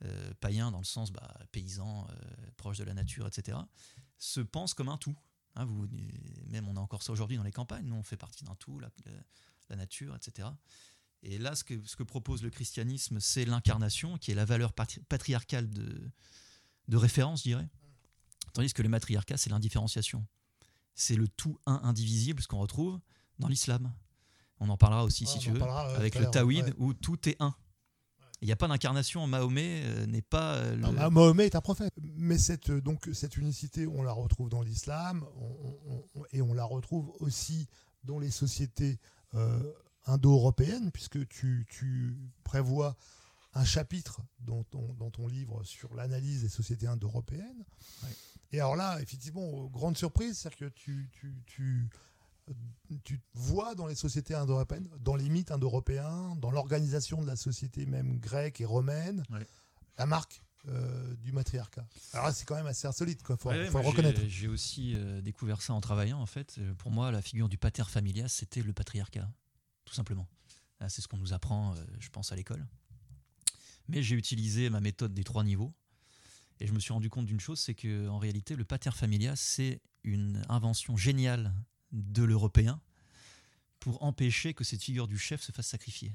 euh, païen dans le sens bah, paysan, euh, proche de la nature, etc., se pense comme un tout. Hein, vous, même on a encore ça aujourd'hui dans les campagnes, nous on fait partie d'un tout, la, nature, etc. Et là, ce que, ce que propose le christianisme, c'est l'incarnation, qui est la valeur patri- patriarcale de, de référence, je dirais. Tandis que le matriarcat, c'est l'indifférenciation. C'est le tout un indivisible, ce qu'on retrouve dans l'islam. On en parlera aussi, Ouais, si tu veux, parlera, euh, avec le Tawhid, ouais. où tout est un. Il n'y a pas d'incarnation. Mahomet euh, n'est pas. euh, le- Non, bah, Mahomet est un prophète. Mais cette, euh, donc, cette unicité, on la retrouve dans l'islam et on la retrouve aussi dans les sociétés euh, indo-européennes, puisque tu, tu prévois un chapitre dans ton, dans ton livre sur l'analyse des sociétés indo-européennes. Ouais. Et alors là, effectivement, grande surprise, c'est-à-dire que tu, tu, tu, tu vois dans les sociétés indo-européennes, dans les mythes indo-européens, dans l'organisation de la société même grecque et romaine, Ouais. la marque euh, du matriarcat. Alors c'est quand même assez insolite, quoi. Faut, Ouais, faut reconnaître. J'ai aussi euh, découvert ça en travaillant. En fait, Euh, pour moi, la figure du pater familias, c'était le patriarcat, tout simplement. Là, C'est ce qu'on nous apprend, euh, je pense, à l'école. Mais j'ai utilisé ma méthode des trois niveaux. Et je me suis rendu compte d'une chose, c'est que en réalité, le pater familias, c'est une invention géniale de l'européen pour empêcher que cette figure du chef se fasse sacrifier.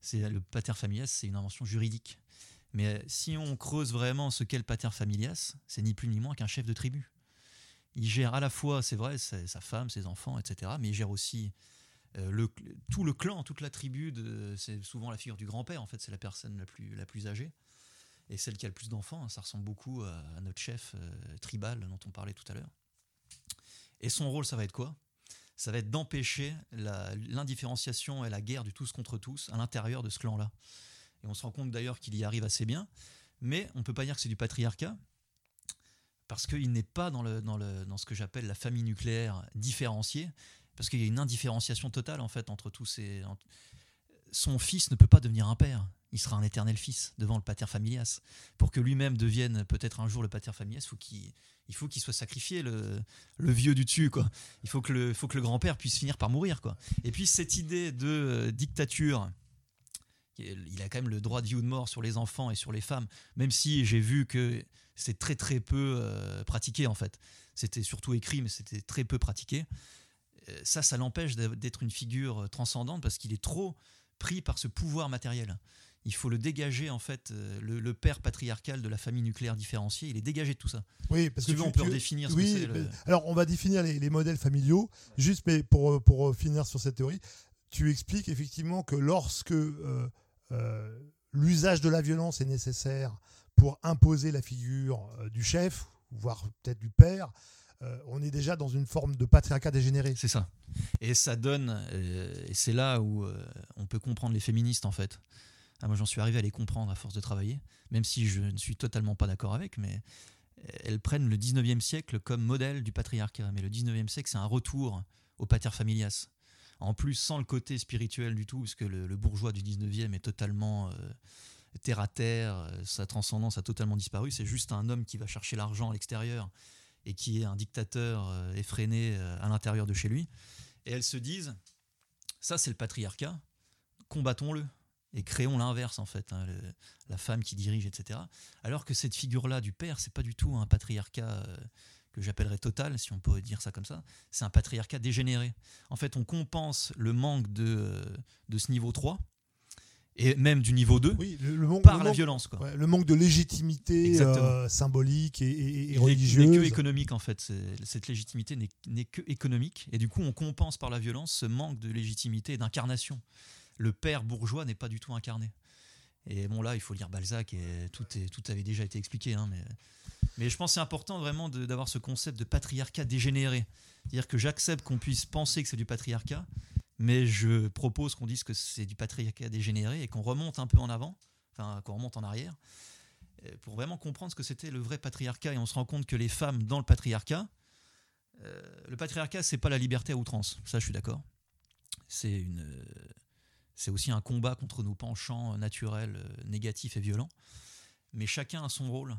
C'est le pater familias, c'est une invention juridique. Mais euh, si on creuse vraiment ce qu'est le pater familias, c'est ni plus ni moins qu'un chef de tribu. Il gère à la fois, c'est vrai, sa, femme, ses enfants, etc., mais il gère aussi euh, le, tout le clan, toute la tribu. C'est souvent la figure du grand-père, en fait, c'est la personne la plus, la plus âgée. Et celle qui a le plus d'enfants, hein, ça ressemble beaucoup à, à notre chef euh, tribal dont on parlait tout à l'heure. Et son rôle, ça va être quoi? Ça va être d'empêcher l'indifférenciation et la guerre du tous contre tous à l'intérieur de ce clan-là. Et on se rend compte d'ailleurs qu'il y arrive assez bien, mais on ne peut pas dire que c'est du patriarcat, parce qu'il n'est pas dans, le, dans, le, dans ce que j'appelle la famille nucléaire différenciée, parce qu'il y a une indifférenciation totale en fait entre tous ces... Son fils ne peut pas devenir un père, il sera un éternel fils devant le pater familias. Pour que lui-même devienne peut-être un jour le pater familias, faut il faut qu'il soit sacrifié, le, vieux du dessus. Quoi. Il faut que le, grand-père puisse finir par mourir. Quoi. Et puis cette idée de euh, dictature il a quand même le droit de vie ou de mort sur les enfants et sur les femmes, même si j'ai vu que c'est très très peu euh, pratiqué en fait. C'était surtout écrit, mais c'était très peu pratiqué. Euh, ça, ça l'empêche d'être une figure transcendante parce qu'il est trop pris par ce pouvoir matériel. Il faut le dégager en fait, euh, le, le père patriarcal de la famille nucléaire différenciée, il est dégagé de tout ça. Oui, parce Si que tu veux, tu- on peut tu- redéfinir ce oui, que c'est. le- mais- alors on va définir les, les modèles familiaux. Juste, mais pour, pour finir sur cette théorie, tu expliques effectivement que lorsque euh, euh, l'usage de la violence est nécessaire pour imposer la figure euh, du chef, voire peut-être du père, euh, on est déjà dans une forme de patriarcat dégénéré. C'est ça. Et ça donne, euh, et c'est là où euh, on peut comprendre les féministes en fait. Ah, moi j'en suis arrivé à les comprendre à force de travailler, même si je ne suis totalement pas d'accord avec, mais elles prennent le 19e siècle comme modèle du patriarcat. Mais le 19e siècle, c'est un retour au pater familias. En plus, sans le côté spirituel du tout, parce que le, bourgeois du 19e est totalement euh, terre à terre, sa transcendance a totalement disparu. C'est juste un homme qui va chercher l'argent à l'extérieur et qui est un dictateur effréné à l'intérieur de chez lui. Et elles se disent, ça c'est le patriarcat, combattons-le et créons l'inverse en fait, hein, la femme qui dirige, etc. Alors que cette figure-là du père, c'est pas du tout un patriarcat euh, que j'appellerais total, si on peut dire ça comme ça. C'est un patriarcat dégénéré. En fait, on compense le manque de, euh, de ce niveau 3 et même du niveau 2 le, par la violence. Quoi. le manque de légitimité euh, symbolique et, religieuse. N'est que économique en fait. Cette légitimité n'est que économique et du coup on compense par la violence ce manque de légitimité et d'incarnation le père bourgeois n'est pas du tout incarné. Et bon, là, il faut lire Balzac et tout, est, tout avait déjà été expliqué. Hein, mais, je pense que c'est important vraiment d'avoir ce concept de patriarcat dégénéré. C'est-à-dire que j'accepte qu'on puisse penser que c'est du patriarcat, mais je propose qu'on dise que c'est du patriarcat dégénéré et qu'on remonte un peu en avant, enfin, qu'on remonte en arrière, pour vraiment comprendre ce que c'était le vrai patriarcat. Et on se rend compte que les femmes dans le patriarcat, euh, le patriarcat, c'est pas la liberté à outrance. Ça, je suis d'accord. C'est une c'est aussi un combat contre nos penchants naturels euh, négatifs et violents. Mais chacun a son rôle.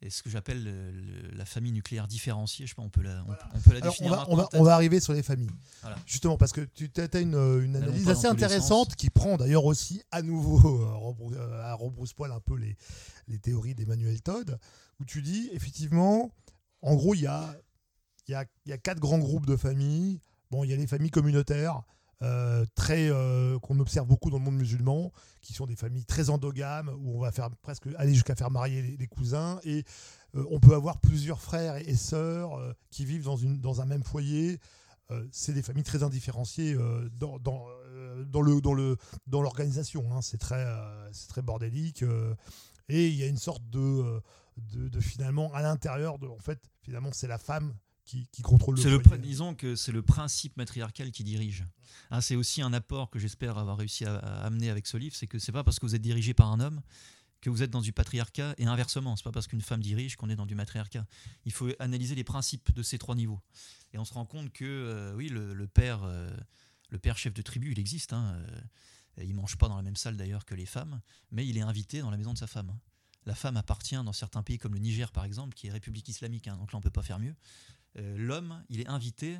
Et ce que j'appelle la famille nucléaire différenciée, je sais pas, on peut la, on, peut la définir. On va, on, va, arriver sur les familles. Justement, parce que tu as, une, une analyse assez intéressante qui prend d'ailleurs aussi à nouveau euh, à rebrousse-poil un peu les, les théories d'Emmanuel Todd, où tu dis effectivement, en gros, il y a, y, a, y a quatre grands groupes de familles. Bon, il y a les familles communautaires euh, très euh, qu'on observe beaucoup dans le monde musulman, qui sont des familles très endogames où on va faire presque aller jusqu'à faire marier les, cousins et euh, on peut avoir plusieurs frères et, sœurs qui vivent dans une dans un même foyer. c'est des familles très indifférenciées dans, dans, le dans le dans l'organisation. Hein. C'est très c'est très bordélique et il y a une sorte de, de, de finalement à l'intérieur de en fait finalement c'est la femme qui, contrôle le, foyer. disons que c'est le principe matriarcal qui dirige. Hein, c'est aussi un apport que j'espère avoir réussi à, amener avec ce livre, c'est que c'est pas parce que vous êtes dirigé par un homme que vous êtes dans du patriarcat et inversement, c'est pas parce qu'une femme dirige qu'on est dans du matriarcat. Il faut analyser les principes de ces trois niveaux. Et on se rend compte que euh, oui, le, père, euh, le père chef de tribu, il existe. Hein, euh, il mange pas dans la même salle d'ailleurs que les femmes, mais il est invité dans la maison de sa femme. La femme appartient dans certains pays comme le Niger par exemple, qui est république islamique, hein, donc là on peut pas faire mieux. Euh, l'homme, il est invité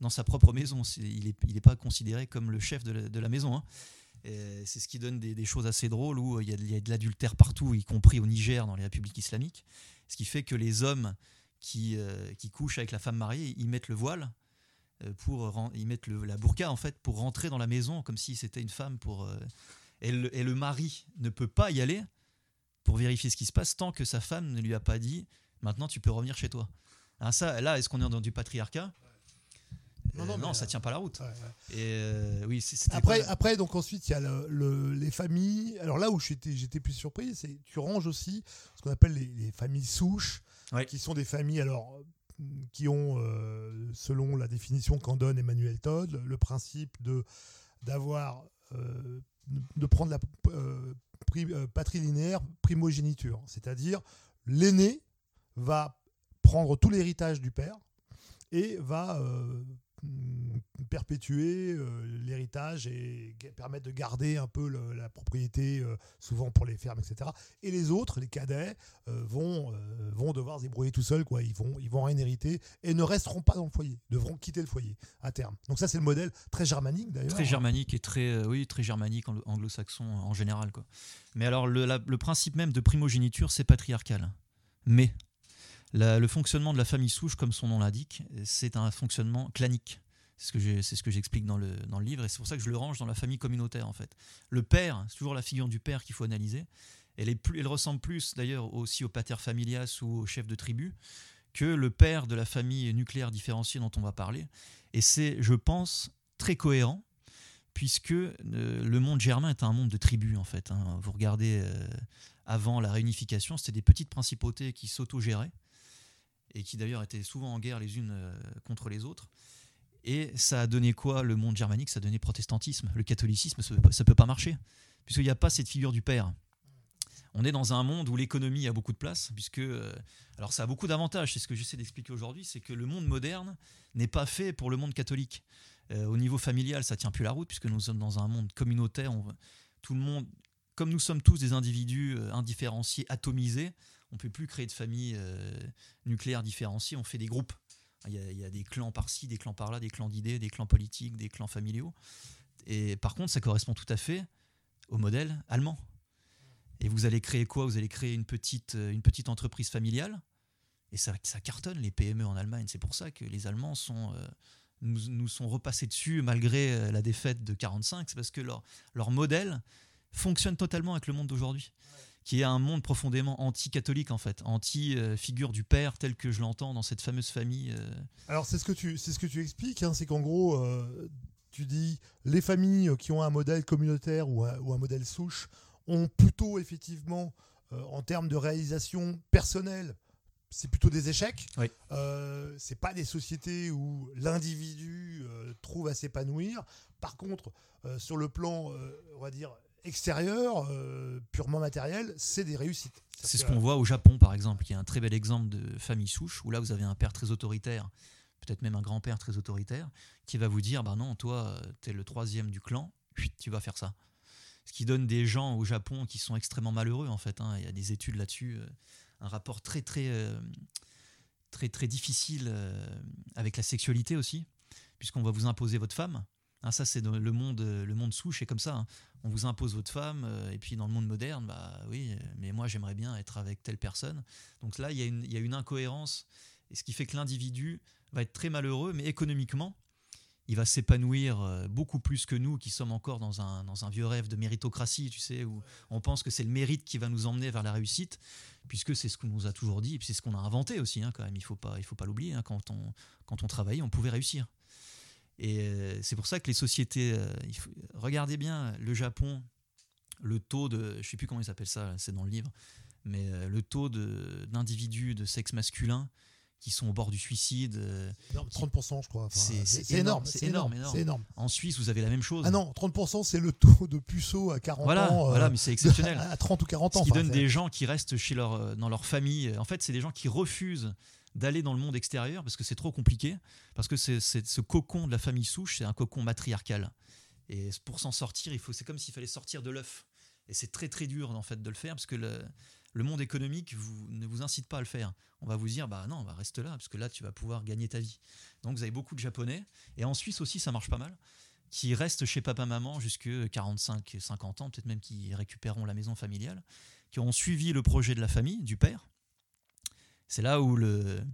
dans sa propre maison. il n'est pas considéré comme le chef de la, maison. Hein. C'est ce qui donne des, choses assez drôles où il y a, il y a de l'adultère partout, y compris au Niger, dans les républiques islamiques. Ce qui fait que les hommes qui, euh, couchent avec la femme mariée, ils mettent le voile euh, pour ils mettent le, la burqa en fait pour rentrer dans la maison comme si c'était une femme pour et, le, mari ne peut pas y aller pour vérifier ce qui se passe tant que sa femme ne lui a pas dit maintenant tu peux revenir chez toi ah, ça, là, est-ce qu'on est dans du patriarcat non, non, euh, non ça tient pas la route. Et euh, oui, après, après, donc ensuite, il y a le, les familles. Alors là où j'étais, j'étais plus surpris, c'est tu ranges aussi ce qu'on appelle les, familles souches, qui sont des familles alors qui ont, euh, selon la définition qu'en donne Emmanuel Todd, le, principe de d'avoir de prendre la patrie linéaire primogéniture, c'est-à-dire l'aîné va prendre tout l'héritage du père et va euh, perpétuer euh, l'héritage et permettre de garder un peu la propriété, euh, souvent pour les fermes, etc. Et les autres, les cadets, vont, vont devoir se débrouiller tout seuls. Ils vont, ils vont rien hériter et ne resteront pas dans le foyer, devront quitter le foyer à terme. Donc ça, c'est le modèle très germanique d'ailleurs. Très germanique et très, oui, très germanique anglo-saxon en général, quoi. Mais alors le principe même de primogéniture, c'est patriarcal. Mais le fonctionnement de la famille souche, comme son nom l'indique, c'est un fonctionnement clanique. C'est ce que j'explique dans le, livre, et c'est pour ça que je le range dans la famille communautaire, en fait. Le père, c'est toujours la figure du père qu'il faut analyser. Elle, elle ressemble plus, d'ailleurs, aussi au pater familias ou au chef de tribu, que le père de la famille nucléaire différenciée dont on va parler. Et c'est, je pense, très cohérent, puisque euh, le monde germain est un monde de tribus, en fait. Hein. Vous regardez, euh, avant la réunification, c'était des petites principautés qui s'autogéraient et qui d'ailleurs étaient souvent en guerre les unes euh, contre les autres. Et ça a donné quoi le monde germanique? Ça a donné protestantisme. Le catholicisme, ça ne peut pas marcher, puisqu'il n'y a pas cette figure du père. On est dans un monde où l'économie a beaucoup de place, puisque. Euh, alors, ça a beaucoup d'avantages, c'est ce que j'essaie d'expliquer aujourd'hui c'est que le monde moderne n'est pas fait pour le monde catholique. Euh, au niveau familial, ça tient plus la route, puisque nous sommes dans un monde communautaire. tout le monde comme nous sommes tous des individus indifférenciés, atomisés, on peut plus créer de familles euh, nucléaires différenciées, on fait des groupes. Il y, a, des clans par-ci, des clans par-là, des clans d'idées, des clans politiques, des clans familiaux. Et par contre, ça correspond tout à fait au modèle allemand. Et vous allez créer quoi? Vous allez créer une petite, euh, une petite entreprise familiale. Et ça, ça cartonne les PME en Allemagne. C'est pour ça que les Allemands sont, euh, nous, nous sont repassés dessus malgré euh, la défaite de 45. C'est parce que leur, leur modèle fonctionne totalement avec le monde d'aujourd'hui, qui est un monde profondément anti-catholique en fait, anti-figure du père tel que je l'entends dans cette fameuse famille. euh, Alors c'est ce que tu c'est ce que tu expliques, hein, c'est qu'en gros euh, tu dis les familles qui ont un modèle communautaire ou un, ou un modèle souche ont plutôt effectivement euh, en termes de réalisation personnelle c'est plutôt des échecs. Oui. Euh, c'est pas des sociétés où l'individu trouve à s'épanouir. Par contre, sur le plan, on va dire extérieur, euh, purement matériel, c'est des réussites. C'est ce qu'on voit au Japon, par exemple, qui est un très bel exemple de famille souche, où là, vous avez un père très autoritaire, peut-être même un grand-père très autoritaire, qui va vous dire, bah non, toi, tu es le troisième du clan, tu vas faire ça. Ce qui donne des gens au Japon qui sont extrêmement malheureux, en fait. hein. Il y a des études là-dessus, euh, un rapport très, très, euh, très, très difficile euh, avec la sexualité aussi, puisqu'on va vous imposer votre femme. Hein, ça, c'est le monde, le monde souche, est comme ça. hein on vous impose votre femme, euh, et puis dans le monde moderne, bah oui, euh, mais moi j'aimerais bien être avec telle personne. Donc là, il y, a une- incohérence, et ce qui fait que l'individu va être très malheureux, mais économiquement, il va s'épanouir euh, beaucoup plus que nous qui sommes encore dans un, vieux rêve de méritocratie, tu sais, où on pense que c'est le mérite qui va nous emmener vers la réussite, puisque c'est ce qu'on nous a toujours dit, et puis c'est ce qu'on a inventé aussi, hein, quand même, il ne faut pas, faut pas l'oublier, hein, quand on travaillait, on pouvait réussir. Et euh, c'est pour ça que les sociétés, euh, il faut- regardez bien le Japon, le taux de, je sais plus comment il s'appelle ça, c'est dans le livre, mais euh, le taux d'individus de, sexe masculin qui sont au bord du suicide. énorme, 30%, je crois. Enfin, C'est- énorme. C'est énorme. énorme, énorme. en Suisse, vous avez la même chose. Ah non, 30%, c'est le taux de puceaux à 40 voilà, ans. euh, voilà, mais c'est exceptionnel. [laughs] à 30 ou 40 ans. Ce qui enfin, donne des gens qui restent chez leur, dans leur famille. En fait, c'est des gens qui refusent d'aller dans le monde extérieur parce que c'est trop compliqué. Parce que c'est, ce cocon de la famille souche, c'est un cocon matriarcal. Et pour s'en sortir, il faut, c'est comme s'il fallait sortir de l'œuf. Et c'est très très dur en fait de le faire parce que le, le monde économique vous, ne vous incite pas à le faire. On va vous dire bah non, bah reste là parce que là tu vas pouvoir gagner ta vie. Donc vous avez beaucoup de Japonais et en Suisse aussi ça marche pas mal qui restent chez papa maman jusque 45 50 ans, peut-être même qui récupéreront la maison familiale, qui ont suivi le projet de la famille du père. C'est là où le-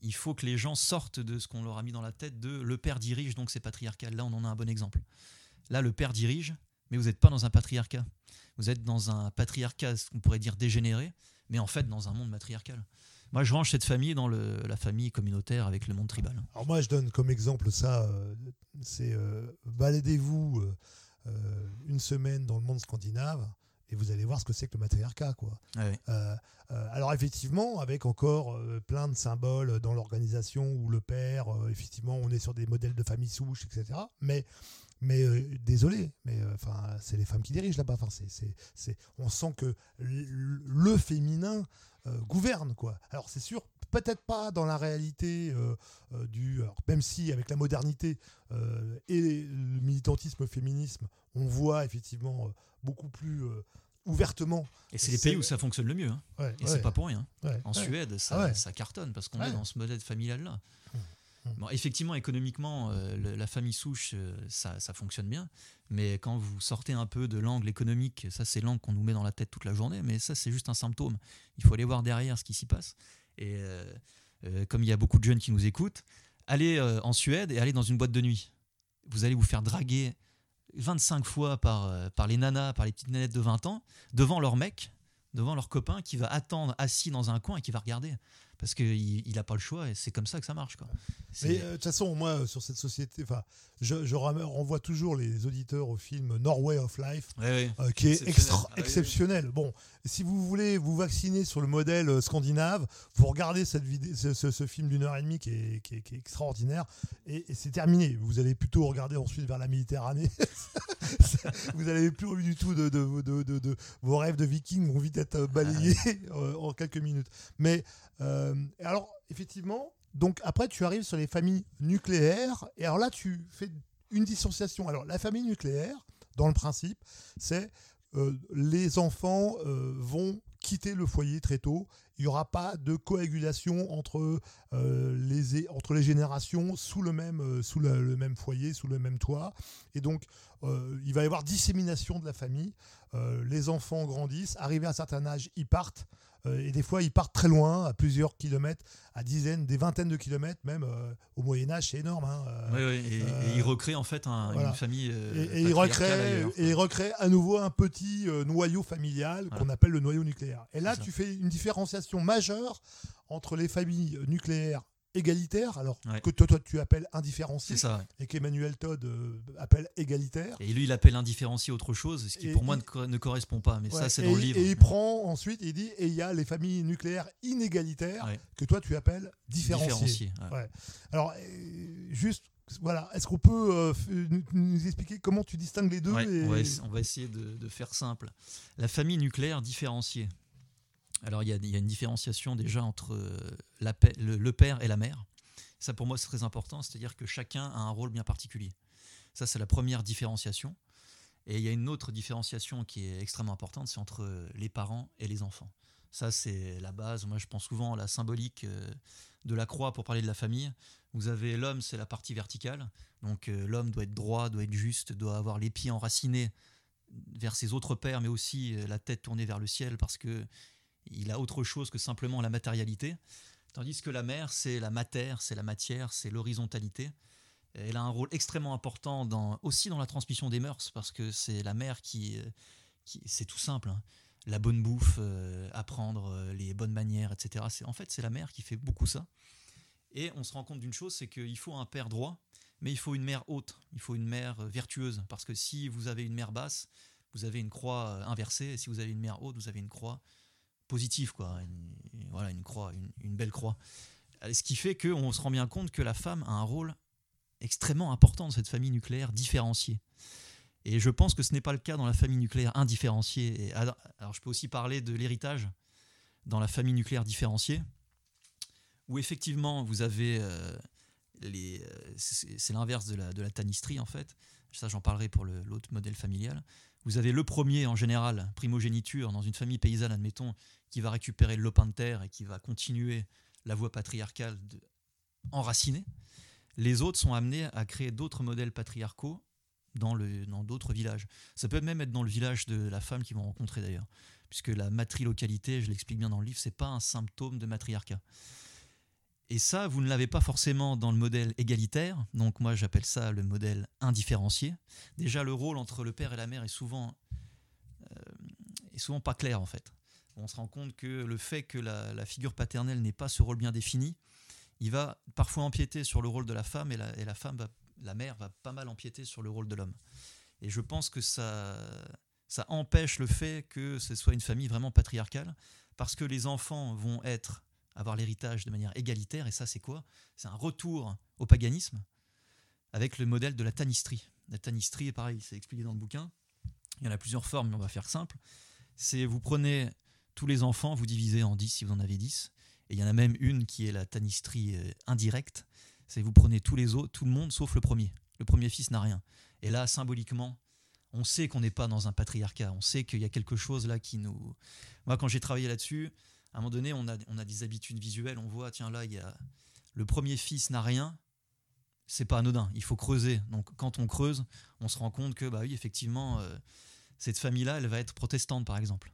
il faut que les gens sortent de ce qu'on leur a mis dans la tête de le père dirige donc c'est patriarcal. Là on en a un bon exemple. Là le père dirige, mais vous n'êtes pas dans un patriarcat. Vous êtes dans un patriarcat, ce qu'on pourrait dire dégénéré, mais en fait dans un monde matriarcal. Moi, je range cette famille dans la famille communautaire avec le monde tribal. Alors moi, je donne comme exemple ça, euh, c'est euh, baladez-vous euh, euh, une semaine dans le monde scandinave et vous allez voir ce que c'est que le matriarcat. Quoi. Ouais. Euh, euh, alors effectivement, avec encore euh, plein de symboles dans l'organisation où le père, effectivement, on est sur des modèles de famille souche, etc. Mais, mais désolé, mais enfin, c'est les femmes qui dirigent là-bas. Enfin, c'est, c'est, c'est- on sent que le féminin gouverne, quoi. Alors c'est sûr, peut-être pas dans la réalité euh, euh, du, alors, même si avec la modernité euh, et le militantisme féminisme, on voit effectivement beaucoup plus ouvertement. Et c'est les pays où ça fonctionne le mieux. hein. Ouais, Et ouais, c'est pas pour rien. ouais, En. Suède, ça, Ah ça cartonne parce qu'on est dans ce modèle familial-là. Hum, hum. Bon, effectivement, économiquement, euh, le- la famille souche, euh, ça, ça fonctionne bien. Mais quand vous sortez un peu de l'angle économique, ça c'est l'angle qu'on nous met dans la tête toute la journée, mais ça c'est juste un symptôme. Il faut aller voir derrière ce qui s'y passe. Et euh, euh, comme il y a beaucoup de jeunes qui nous écoutent, allez euh, en Suède et allez dans une boîte de nuit. Vous allez vous faire draguer 25 fois par, par les nanas, par les petites nanettes de 20 ans, devant leur mec, devant leur copain qui va attendre assis dans un coin et qui va regarder. Parce qu'il n'a pas le choix et c'est comme ça que ça marche. Quoi. Euh, de toute façon, moi, sur cette société, enfin, je, renvoie toujours les auditeurs au film Norway of Life, euh, qui est extra- Ah oui. exceptionnel. Bon, si vous voulez vous vacciner sur le modèle euh, scandinave, vous regardez cette vidéo, ce, ce- ce film d'une heure et demie qui est, qui est- qui est extraordinaire, et, et c'est terminé. Vous allez plutôt regarder ensuite vers la Méditerranée. [laughs] vous n'avez plus envie du tout de, de, de- de- de- vos rêves de vikings vont vite être euh, balayés euh, en quelques minutes. Mais euh, alors, effectivement, donc après, tu arrives sur les familles nucléaires, et alors là, tu fais une dissociation. Alors, la famille nucléaire, dans le principe, c'est euh, les enfants euh, vont quitter le foyer très tôt. Il n'y aura pas de coagulation entre, euh, les, entre les générations sous, le même, sous le, même foyer, sous le même toit. Et donc, il va y avoir dissémination de la famille. les enfants grandissent, arrivés à un certain âge, ils partent. Euh, et des fois, ils partent très loin, à plusieurs kilomètres, à dizaines, des vingtaines de kilomètres, même euh, au Moyen-Âge, c'est énorme. Hein, euh, oui, et, ils recréent en fait une famille. et, et ils recréent, et ils recréent à nouveau un petit noyau familial qu'on appelle le noyau nucléaire. Et là, tu fais une différenciation majeure entre les familles nucléaires égalitaire, alors que toi, toi, tu appelles indifférencié, et qu'Emmanuel Todd euh, appelle égalitaire. Et lui, il appelle indifférencié autre chose, ce qui pour moi ne, correspond pas, mais ça, c'est dans le livre. Et il prend ensuite, il dit, et il y a les familles nucléaires inégalitaires, que toi, tu appelles différenciées. alors, euh, juste, voilà, est-ce qu'on peut euh, nous, expliquer comment tu distingues les deux on, va essayer de, de faire simple. La famille nucléaire différenciée, alors il y, a, une différenciation déjà entre euh, le, père et la mère. Ça pour moi c'est très important, c'est-à-dire que chacun a un rôle bien particulier. Ça c'est la première différenciation. Et il y a une autre différenciation qui est extrêmement importante, c'est entre les parents et les enfants. Ça c'est la base. Moi je pense souvent à la symbolique euh, de la croix pour parler de la famille. Vous avez l'homme, c'est la partie verticale. Donc euh, l'homme doit être droit, doit être juste, doit avoir les pieds enracinés vers ses autres pères, mais aussi la tête tournée vers le ciel parce que il a autre chose que simplement la matérialité. Tandis que la mer, c'est la matière, c'est la matière, c'est l'horizontalité. Elle a un rôle extrêmement important aussi dans la transmission des mœurs, parce que c'est la mère qui, c'est tout simple, hein. la bonne bouffe, euh, apprendre euh, les bonnes manières, etc. En fait, c'est la mère qui fait beaucoup ça. Et on se rend compte d'une chose, c'est qu'il faut un père droit, mais il faut une mère haute, il faut une mère euh, vertueuse, parce que si vous avez une mère basse, vous avez une croix inversée, et si vous avez une mère haute, vous avez une croix positif, quoi. Une, voilà, une croix, une, belle croix. Ce qui fait qu'on se rend bien compte que la femme a un rôle extrêmement important dans cette famille nucléaire différenciée. Et je pense que ce n'est pas le cas dans la famille nucléaire indifférenciée. Alors, je peux aussi parler de l'héritage dans la famille nucléaire différenciée, où effectivement vous avez euh, les, euh, c'est l'inverse de la, de la en fait. Ça, j'en parlerai pour l'autre modèle familial. Vous avez le premier en général, primogéniture, dans une famille paysanne, admettons, qui va récupérer le lopin de terre et qui va continuer la voie patriarcale enracinée. Les autres sont amenés à créer d'autres modèles patriarcaux dans d'autres dans villages. Ça peut même être dans le village de la femme qu'ils vont rencontrer d'ailleurs, puisque la matrilocalité, je l'explique bien dans le livre, c'est pas un symptôme de matriarcat. Et ça, vous ne l'avez pas forcément dans le modèle égalitaire. Donc moi, j'appelle ça le modèle indifférencié. Déjà, le rôle entre le père et la mère est souvent, euh, est souvent pas clair en fait. On se rend compte que le fait que la, figure paternelle n'ait pas ce rôle bien défini, il va parfois empiéter sur le rôle de la femme et la, et la femme, va, la mère, va pas mal empiéter sur le rôle de l'homme. Et je pense que ça, ça empêche le fait que ce soit une famille vraiment patriarcale, parce que les enfants vont être avoir l'héritage de manière égalitaire. Et ça, c'est quoi? C'est un retour au paganisme avec le modèle de la tanistrie. La tanistrie est pareil, c'est expliqué dans le bouquin. Il y en a plusieurs formes, mais on va faire simple. C'est vous prenez tous les enfants, vous divisez en 10 si vous en avez 10. Et il y en a même une qui est la tanistrie euh, indirecte. C'est vous prenez tous les autres, tout le monde sauf le premier. Le premier fils n'a rien. Et là, symboliquement, on sait qu'on n'est pas dans un patriarcat. On sait qu'il y a quelque chose là qui nous. Moi, quand j'ai travaillé là-dessus, à un moment donné, on a, on a des habitudes visuelles, on voit, tiens là, il y a le premier fils n'a rien, c'est pas anodin, il faut creuser. Donc quand on creuse, on se rend compte que, bah oui, effectivement, euh, cette famille-là, elle va être protestante, par exemple.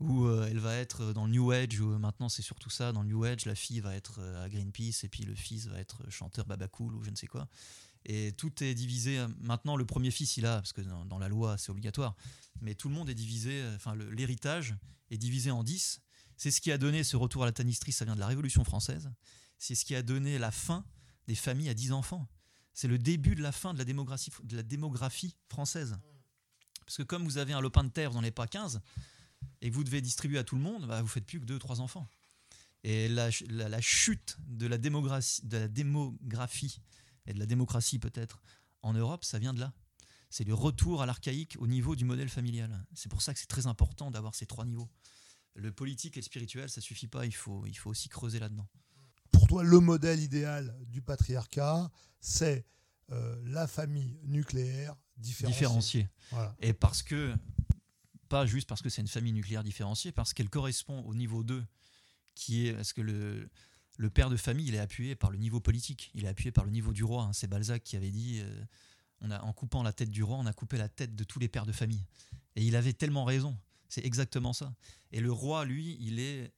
Ou euh, elle va être dans le New Age, où maintenant c'est surtout ça, dans le New Age, la fille va être euh, à Greenpeace, et puis le fils va être chanteur babacool, ou je ne sais quoi. Et tout est divisé. Maintenant, le premier fils, il a, parce que dans, la loi, c'est obligatoire, mais tout le monde est divisé, enfin, l'héritage est divisé en 10, c'est ce qui a donné ce retour à la tanistrie, ça vient de la Révolution française. C'est ce qui a donné la fin des familles à 10 enfants. C'est le début de la fin de la démographie, française. Parce que comme vous avez un lopin de terre, vous n'en avez pas 15, et que vous devez distribuer à tout le monde, bah, vous faites plus que 2-3 enfants. Et la, chute de la démographie et de la démocratie peut-être en Europe, ça vient de là. C'est le retour à l'archaïque au niveau du modèle familial. C'est pour ça que c'est très important d'avoir ces trois niveaux le politique et le spirituel, ça suffit pas, il faut, il faut aussi creuser là-dedans. Pour toi, le modèle idéal du patriarcat, c'est euh, la famille nucléaire différenciée. Et parce que, pas juste parce que c'est une famille nucléaire différenciée, parce qu'elle correspond au niveau 2, qui est, est-ce que le, le père de famille, il est appuyé par le niveau politique, il est appuyé par le niveau du roi. Hein. C'est Balzac qui avait dit, euh, on a, en coupant la tête du roi, on a coupé la tête de tous les pères de famille. Et il avait tellement raison. C'est exactement ça. Et le roi, lui, il est,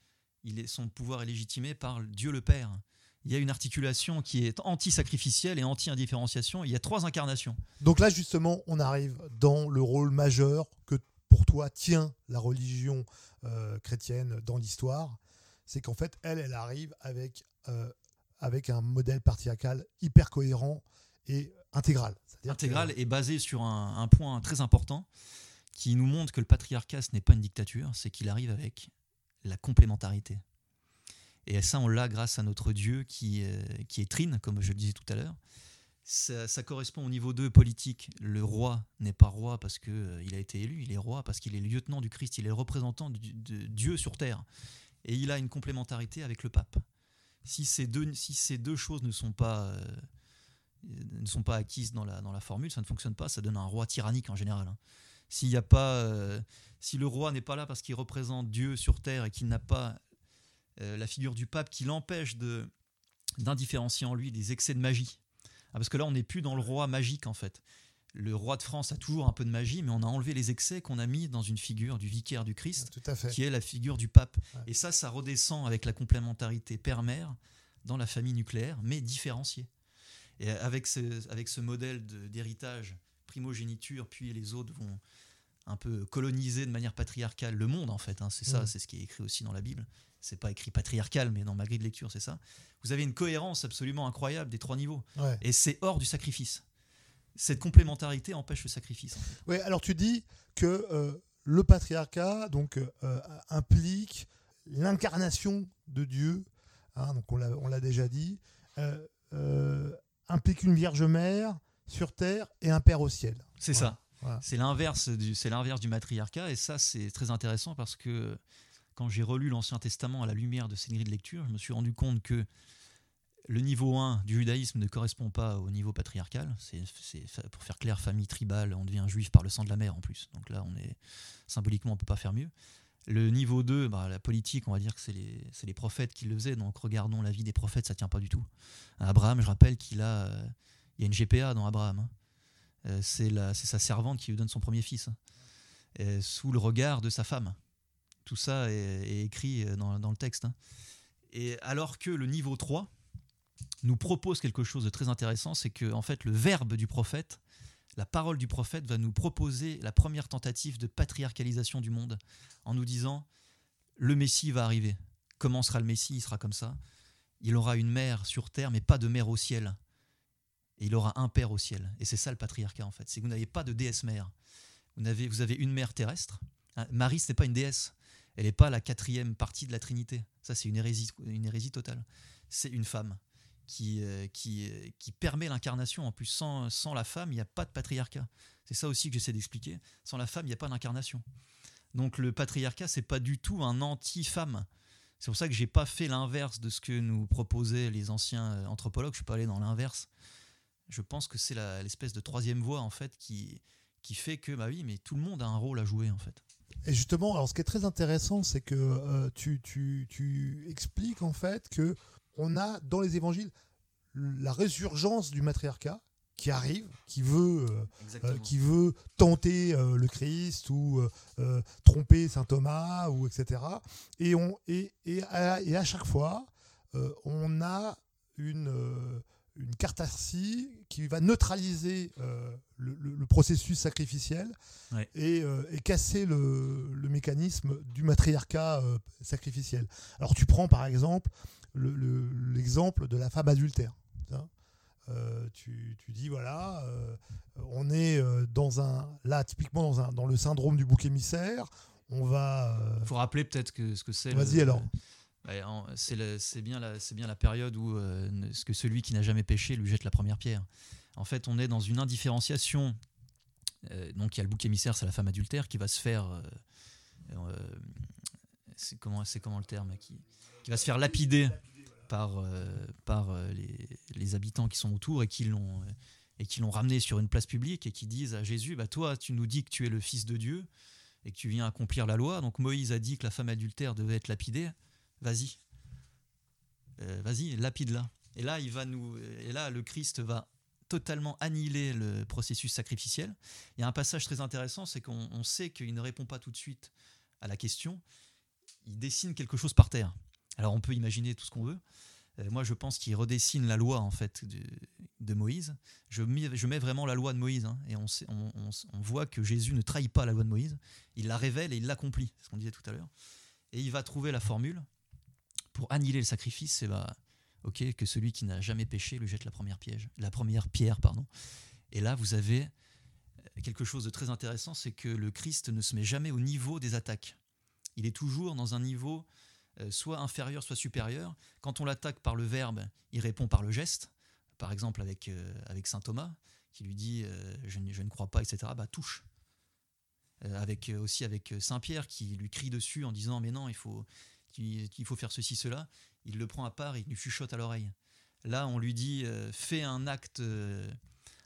il est, son pouvoir est légitimé par Dieu le Père. Il y a une articulation qui est anti-sacrificielle et anti-indifférenciation. Il y a trois incarnations. Donc là, justement, on arrive dans le rôle majeur que pour toi tient la religion euh, chrétienne dans l'histoire c'est qu'en fait, elle, elle arrive avec, euh, avec un modèle patriarcal hyper cohérent et intégral. Intégral et basé sur un, point très important qui nous montre que le patriarcat, ce n'est pas une dictature, c'est qu'il arrive avec la complémentarité. Et ça, on l'a grâce à notre Dieu qui, euh, qui est trine, comme je le disais tout à l'heure. Ça, correspond au niveau 2 politique. Le roi n'est pas roi parce qu'il euh, a été élu, il est roi parce qu'il est lieutenant du Christ, il est représentant de Dieu sur terre et il a une complémentarité avec le pape. Si ces deux, si ces deux choses ne sont pas, euh, ne sont pas acquises dans la, dans la formule, ça ne fonctionne pas, ça donne un roi tyrannique en général. Hein. S'il y a pas, euh, si le roi n'est pas là parce qu'il représente Dieu sur terre et qu'il n'a pas euh, la figure du pape qui l'empêche de d'indifférencier en lui des excès de magie. Ah, parce que là, on n'est plus dans le roi magique en fait le roi de France a toujours un peu de magie, mais on a enlevé les excès qu'on a mis dans une figure du vicaire du Christ, qui est la figure du pape. Et ça, ça redescend avec la complémentarité père-mère dans la famille nucléaire, mais différenciée. Et avec ce, avec ce modèle d'héritage, primogéniture, puis les autres vont un peu coloniser de manière patriarcale le monde, en fait. Hein. c'est ça, mm. c'est ce qui est écrit aussi dans la Bible. C'est pas écrit patriarcal, mais dans ma grille de lecture, c'est ça. Vous avez une cohérence absolument incroyable des trois niveaux. Et c'est hors du sacrifice cette complémentarité empêche le sacrifice. Oui, alors tu dis que euh, le patriarcat donc euh, implique l'incarnation de Dieu, hein, donc on l'a déjà dit, euh, implique une Vierge Mère sur terre et un Père au ciel. C'est ça. C'est l'inverse du c'est l'inverse du matriarcat et ça c'est très intéressant parce que quand j'ai relu l'Ancien Testament à la lumière de ces grilles de lecture, je me suis rendu compte que le niveau 1 du judaïsme ne correspond pas au niveau patriarcal. C'est, pour faire clair, famille tribale, on devient juif par le sang de la mère en plus. Donc là, on est symboliquement, on peut pas faire mieux. Le niveau 2, bah, la politique, on va dire que c'est les, prophètes qui le faisaient. Donc regardons la vie des prophètes, ça tient pas du tout. Abraham, je rappelle qu'il a, euh, il y a une GPA dans Abraham. Hein. Euh, c'est, sa servante qui lui donne son premier fils, sous le regard de sa femme. Tout ça est, écrit euh, dans, le texte. Hein. Et alors que le niveau 3, nous propose quelque chose de très intéressant, c'est que en fait le verbe du prophète, la parole du prophète va nous proposer la première tentative de patriarcalisation du monde en nous disant le Messie va arriver. Comment sera le Messie? Il sera comme ça. Il aura une mère sur terre, mais pas de mère au ciel. Et il aura un père au ciel. Et c'est ça le patriarcat en fait. C'est que vous n'avez pas de déesse mère. Vous avez, vous avez une mère terrestre. Hein, Marie, ce n'est pas une déesse. Elle n'est pas la quatrième partie de la Trinité. Ça, c'est une hérésie, une hérésie totale. C'est une femme qui, euh, qui, euh, qui permet l'incarnation. En plus, sans, sans la femme, il n'y a pas de patriarcat. C'est ça aussi que j'essaie d'expliquer. Sans la femme, il n'y a pas d'incarnation. Donc le patriarcat, c'est pas du tout un anti-femme. C'est pour ça que j'ai pas fait l'inverse de ce que nous proposaient les anciens euh, anthropologues. Je suis pas allé dans l'inverse. Je pense que c'est l'espèce de troisième voie en fait qui, qui fait que bah oui, mais tout le monde a un rôle à jouer en fait. Et justement, alors ce qui est très intéressant, c'est que tu, tu, tu, expliques en fait que on a dans les évangiles la résurgence du matriarcat qui arrive, qui veut, euh, euh, qui veut tenter euh, le Christ ou tromper saint Thomas ou etc. Et on et, et, à, chaque fois, on a une une catharsis qui va neutraliser le, processus sacrificiel et, casser le, le, mécanisme du matriarcat sacrificiel. Alors tu prends par exemple l'exemple de la femme adultère. Euh, tu, dis voilà, euh, on est euh, dans un là typiquement dans un dans le syndrome du bouc émissaire. On va. Il faut rappeler peut-être que ce que c'est. Vas-y alors. C'est bien la période où ce que celui qui n'a jamais péché lui jette la première pierre. En fait, on est dans une indifférenciation. donc il y a le bouc émissaire, c'est la femme adultère qui va se faire. c'est comment c'est comment le terme qui va se faire lapider par, euh, euh, les, habitants qui sont autour et qui l'ont et ramené sur une place publique et qui disent à Jésus, bah toi, tu nous dis que tu es le Fils de Dieu et que tu viens accomplir la loi. Donc Moïse a dit que la femme adultère devait être lapidée. Vas-y, euh, vas-y, lapide-la. Et là, il va nous, et là, le Christ va totalement annihiler le processus sacrificiel. Il y a un passage très intéressant, c'est qu'on sait qu'il ne répond pas tout de suite à la question. Il dessine quelque chose par terre. Alors on peut imaginer tout ce qu'on veut. Euh, moi, je pense qu'il redessine la loi en fait de, Moïse. Je mets, vraiment la loi de Moïse, hein, et on, on, voit que Jésus ne trahit pas la loi de Moïse. Il la révèle et il l'accomplit. Ce qu'on disait tout à l'heure. Et il va trouver la formule pour annihiler le sacrifice. C'est bah, ok que celui qui n'a jamais péché lui jette la première piège, la première pierre, pardon. Et là, vous avez euh, quelque chose de très intéressant, c'est que le Christ ne se met jamais au niveau des attaques. Il est toujours dans un niveau euh, soit inférieur, soit supérieur. Quand on l'attaque par le verbe, il répond par le geste. Par exemple, avec, euh, avec saint Thomas, qui lui dit euh, je, ne crois pas, etc. Bah, touche. avec, aussi avec saint Pierre, qui lui crie dessus en disant mais non, il faut, il faut faire ceci, cela. Il le prend à part, il lui chuchote à l'oreille. Là, on lui dit fais un acte,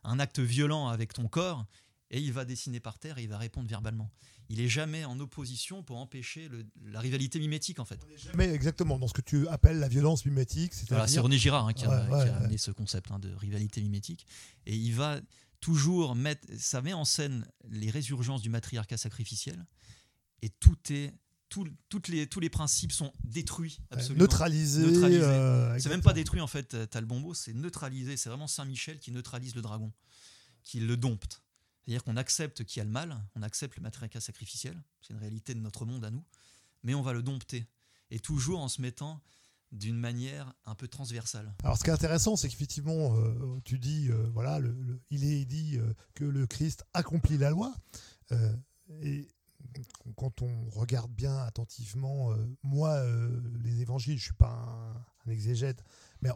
un acte violent avec ton corps, et il va dessiner par terre et il va répondre verbalement il est jamais en opposition pour empêcher la rivalité mimétique en fait. Jamais exactement dans ce que tu appelles la violence mimétique. C'est René Girard hein, qui, a, amené ce concept hein, de rivalité mimétique et il va toujours mettre, ça met en scène les résurgences du matriarcat sacrificiel et tout est toutes les, tous les principes sont détruits, absolument. neutralisés. Euh, c'est même pas détruit en fait, t'as le bon mot, c'est neutralisé. C'est vraiment Saint Michel qui neutralise le dragon, qui le dompte. C'est-à-dire qu'on accepte qu'il y a le mal, on accepte le matriarcat sacrificiel, c'est une réalité de notre monde à nous, mais on va le dompter. Et toujours en se mettant d'une manière un peu transversale. Alors ce qui est intéressant, c'est qu'effectivement, euh, tu dis, euh, voilà, il est dit euh, que le Christ accomplit la loi. et quand on regarde bien attentivement, moi, les évangiles, je ne suis pas un, un, exégète, mais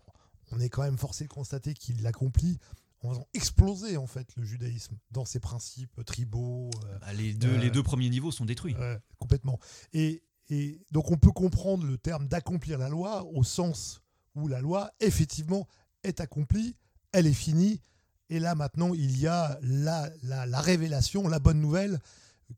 on est quand même forcé de constater qu'il l'accomplit ont explosé en fait le judaïsme dans ses principes tribaux. Euh, bah, les, deux, les euh, deux premiers niveaux sont détruits. complètement. Et, et, donc on peut comprendre le terme d'accomplir la loi au sens où la loi effectivement est accomplie, elle est finie, et là maintenant il y a la, la, la révélation, la bonne nouvelle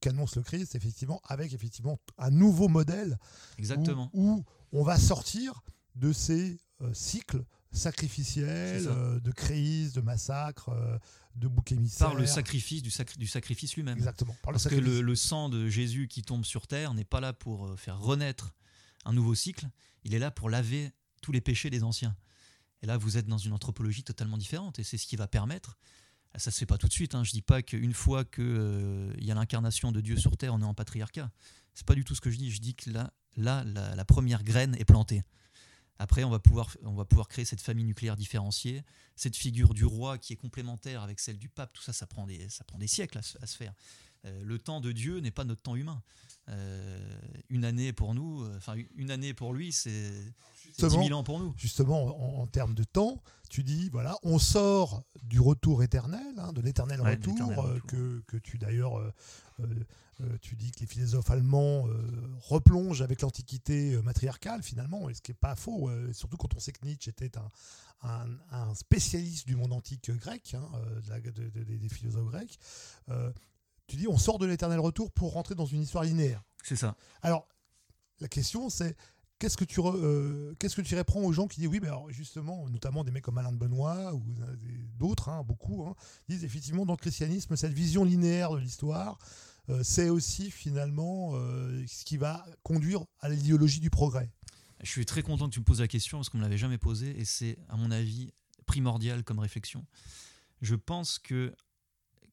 qu'annonce le Christ, effectivement, avec effectivement un nouveau modèle Exactement. Où, on va sortir de ces euh, cycles sacrificiel, euh, de crise, de massacre, euh, de bouc émissaire. Par le sacrifice du, du sacrifice lui-même. Exactement. Parce que le, sang de Jésus qui tombe sur terre n'est pas là pour euh, faire renaître un nouveau cycle, il est là pour laver tous les péchés des anciens. Et là, vous êtes dans une anthropologie totalement différente, et c'est ce qui va permettre. Ah, ça se fait pas tout de suite. Hein, je dis pas qu'une fois qu'il y a l'incarnation de Dieu sur terre, on est en patriarcat. C'est pas du tout ce que je dis. Je dis que là, là la première graine est plantée. Après, on va, pouvoir, on va pouvoir créer cette famille nucléaire différenciée, cette figure du roi qui est complémentaire avec celle du pape. Tout ça, ça prend des, ça prend des siècles à, se faire. Euh, le temps de Dieu n'est pas notre temps humain. Euh, une année pour nous, euh, enfin une année pour lui, c'est 10 000 ans pour nous. Justement, en, termes de temps, tu dis, voilà, on sort du retour éternel, hein, de l'éternel retour, que, que, tu d'ailleurs euh, tu dis que les philosophes allemands euh, replongent avec l'Antiquité euh, matriarcale, finalement, et ce qui n'est pas faux, surtout quand on sait que Nietzsche était un, spécialiste du monde antique grec, hein, des philosophes grecs. Tu dis on sort de l'éternel retour pour rentrer dans une histoire linéaire. C'est ça. Alors, la question, c'est qu'est-ce que tu qu'est-ce que tu réponds aux gens qui disent oui mais alors justement notamment des mecs comme Alain de Benoît ou d'autres hein, beaucoup hein, disent effectivement dans le christianisme cette vision linéaire de l'histoire euh, c'est aussi finalement euh, ce qui va conduire à l'idéologie du progrès. Je suis très content que tu me poses la question parce qu'on ne me l'avait jamais posée et c'est à mon avis primordial comme réflexion. Je pense que,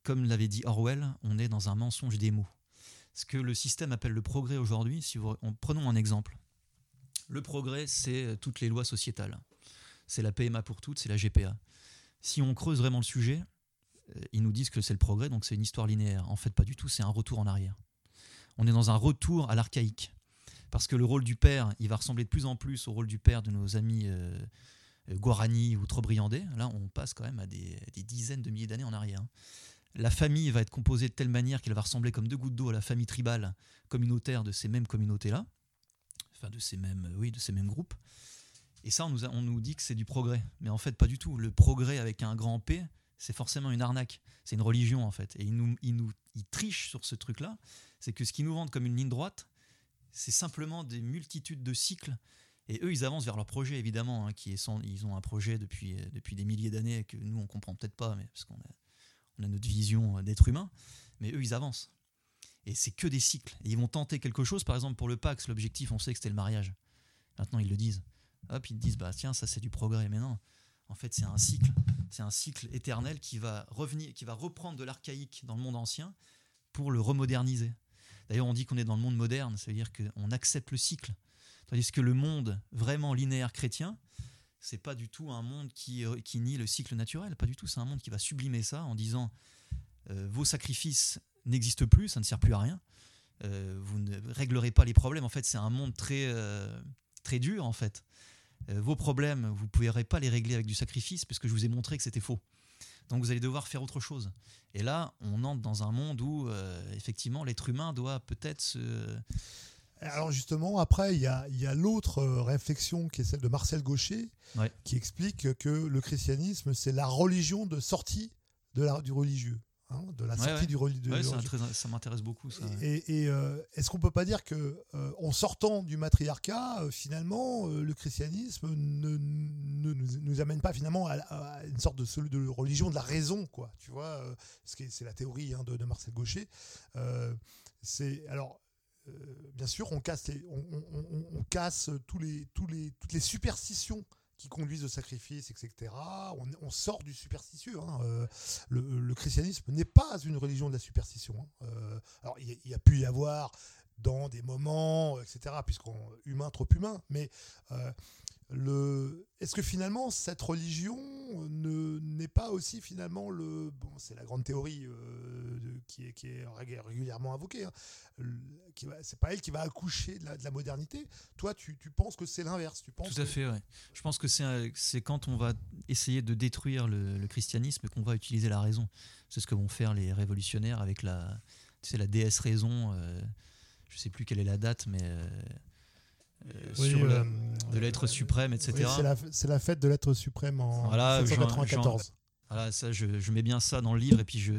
comme l'avait dit Orwell, on est dans un mensonge des mots. Ce que le système appelle le progrès aujourd'hui, si prenons un exemple. Le progrès, c'est toutes les lois sociétales. C'est la PMA pour toutes, c'est la GPA. Si on creuse vraiment le sujet, euh, ils nous disent que c'est le progrès, donc c'est une histoire linéaire. En fait, pas du tout, c'est un retour en arrière. On est dans un retour à l'archaïque. Parce que le rôle du père, il va ressembler de plus en plus au rôle du père de nos amis euh, Guarani ou Trobriandais. Là, on passe quand même à des, dizaines de milliers d'années en arrière. La famille va être composée de telle manière qu'elle va ressembler comme deux gouttes d'eau à la famille tribale communautaire de ces mêmes communautés-là. Enfin, de ces mêmes, oui, de ces mêmes groupes. Et ça, on nous, nous dit que c'est du progrès. Mais en fait, pas du tout. Le progrès avec un grand P, c'est forcément une arnaque. C'est une religion en fait. Et ils nous, ils trichent sur ce truc-là. C'est que ce qu'ils nous vendent comme une ligne droite, c'est simplement des multitudes de cycles. Et eux, ils avancent vers leur projet, évidemment, hein, qui est sans, ils ont un projet depuis, depuis des milliers d'années que nous, on comprend peut-être pas, mais parce qu'on a, on a notre vision d'être humain. Mais eux, ils avancent. Et c'est que des cycles. Et ils vont tenter quelque chose, par exemple, pour le Pax, l'objectif, on sait que c'était le mariage. Maintenant, ils le disent. Hop, ils disent, bah tiens, ça c'est du progrès. Mais non, en fait, c'est un cycle. C'est un cycle éternel qui va revenir, qui va reprendre de l'archaïque dans le monde ancien pour le remoderniser. D'ailleurs, on dit qu'on est dans le monde moderne, ça veut dire qu'on accepte le cycle. Tandis que le monde vraiment linéaire chrétien, c'est pas du tout un monde qui, euh, qui nie le cycle naturel, pas du tout. C'est un monde qui va sublimer ça en disant euh, vos sacrifices n'existent plus, ça ne sert plus à rien. Euh, vous ne réglerez pas les problèmes. En fait, c'est un monde très, très dur, en fait. vos problèmes, vous ne pourrez pas les régler avec du sacrifice, puisque je vous ai montré que c'était faux. Donc vous allez devoir faire autre chose. Et là, on entre dans un monde où, effectivement, l'être humain doit peut-être se alors justement, après, il y a, l'autre euh, réflexion qui est celle de Marcel Gaucher, qui explique que le christianisme, c'est la religion de sortie de la, du religieux. Hein, de la sortie du religieux. ça m'intéresse beaucoup. Ça, et, euh, est-ce qu'on peut pas dire que euh, en sortant du matriarcat, finalement, le christianisme ne, nous, amène pas finalement à, une sorte de, de religion de la raison, quoi. Tu vois, c'est la théorie hein, de, de, Marcel Gaucher. c'est alors bien sûr, on casse, on, casse tous les, tous les, toutes les superstitions qui conduisent au sacrifice, etc. On, sort du superstitieux. Hein. Euh, le, christianisme n'est pas une religion de la superstition. Hein. Euh, alors, il y, a pu y avoir dans des moments, etc., puisqu'on humain trop humain, mais est-ce que finalement cette religion ne n'est pas aussi finalement le bon c'est la grande théorie euh, qui est qui est régulièrement invoquée hein, c'est pas elle qui va accoucher de la, modernité toi tu, penses que c'est l'inverse tu penses tout à fait ouais. je pense que c'est c'est quand on va essayer de détruire le, christianisme qu'on va utiliser la raison c'est ce que vont faire les révolutionnaires avec la tu la déesse raison euh, je sais plus quelle est la date mais euh, euh, sur euh, de l'être suprême, etc. c'est la, fête de l'être suprême en voilà, 1794. voilà, ça, je, mets bien ça dans le livre et puis je,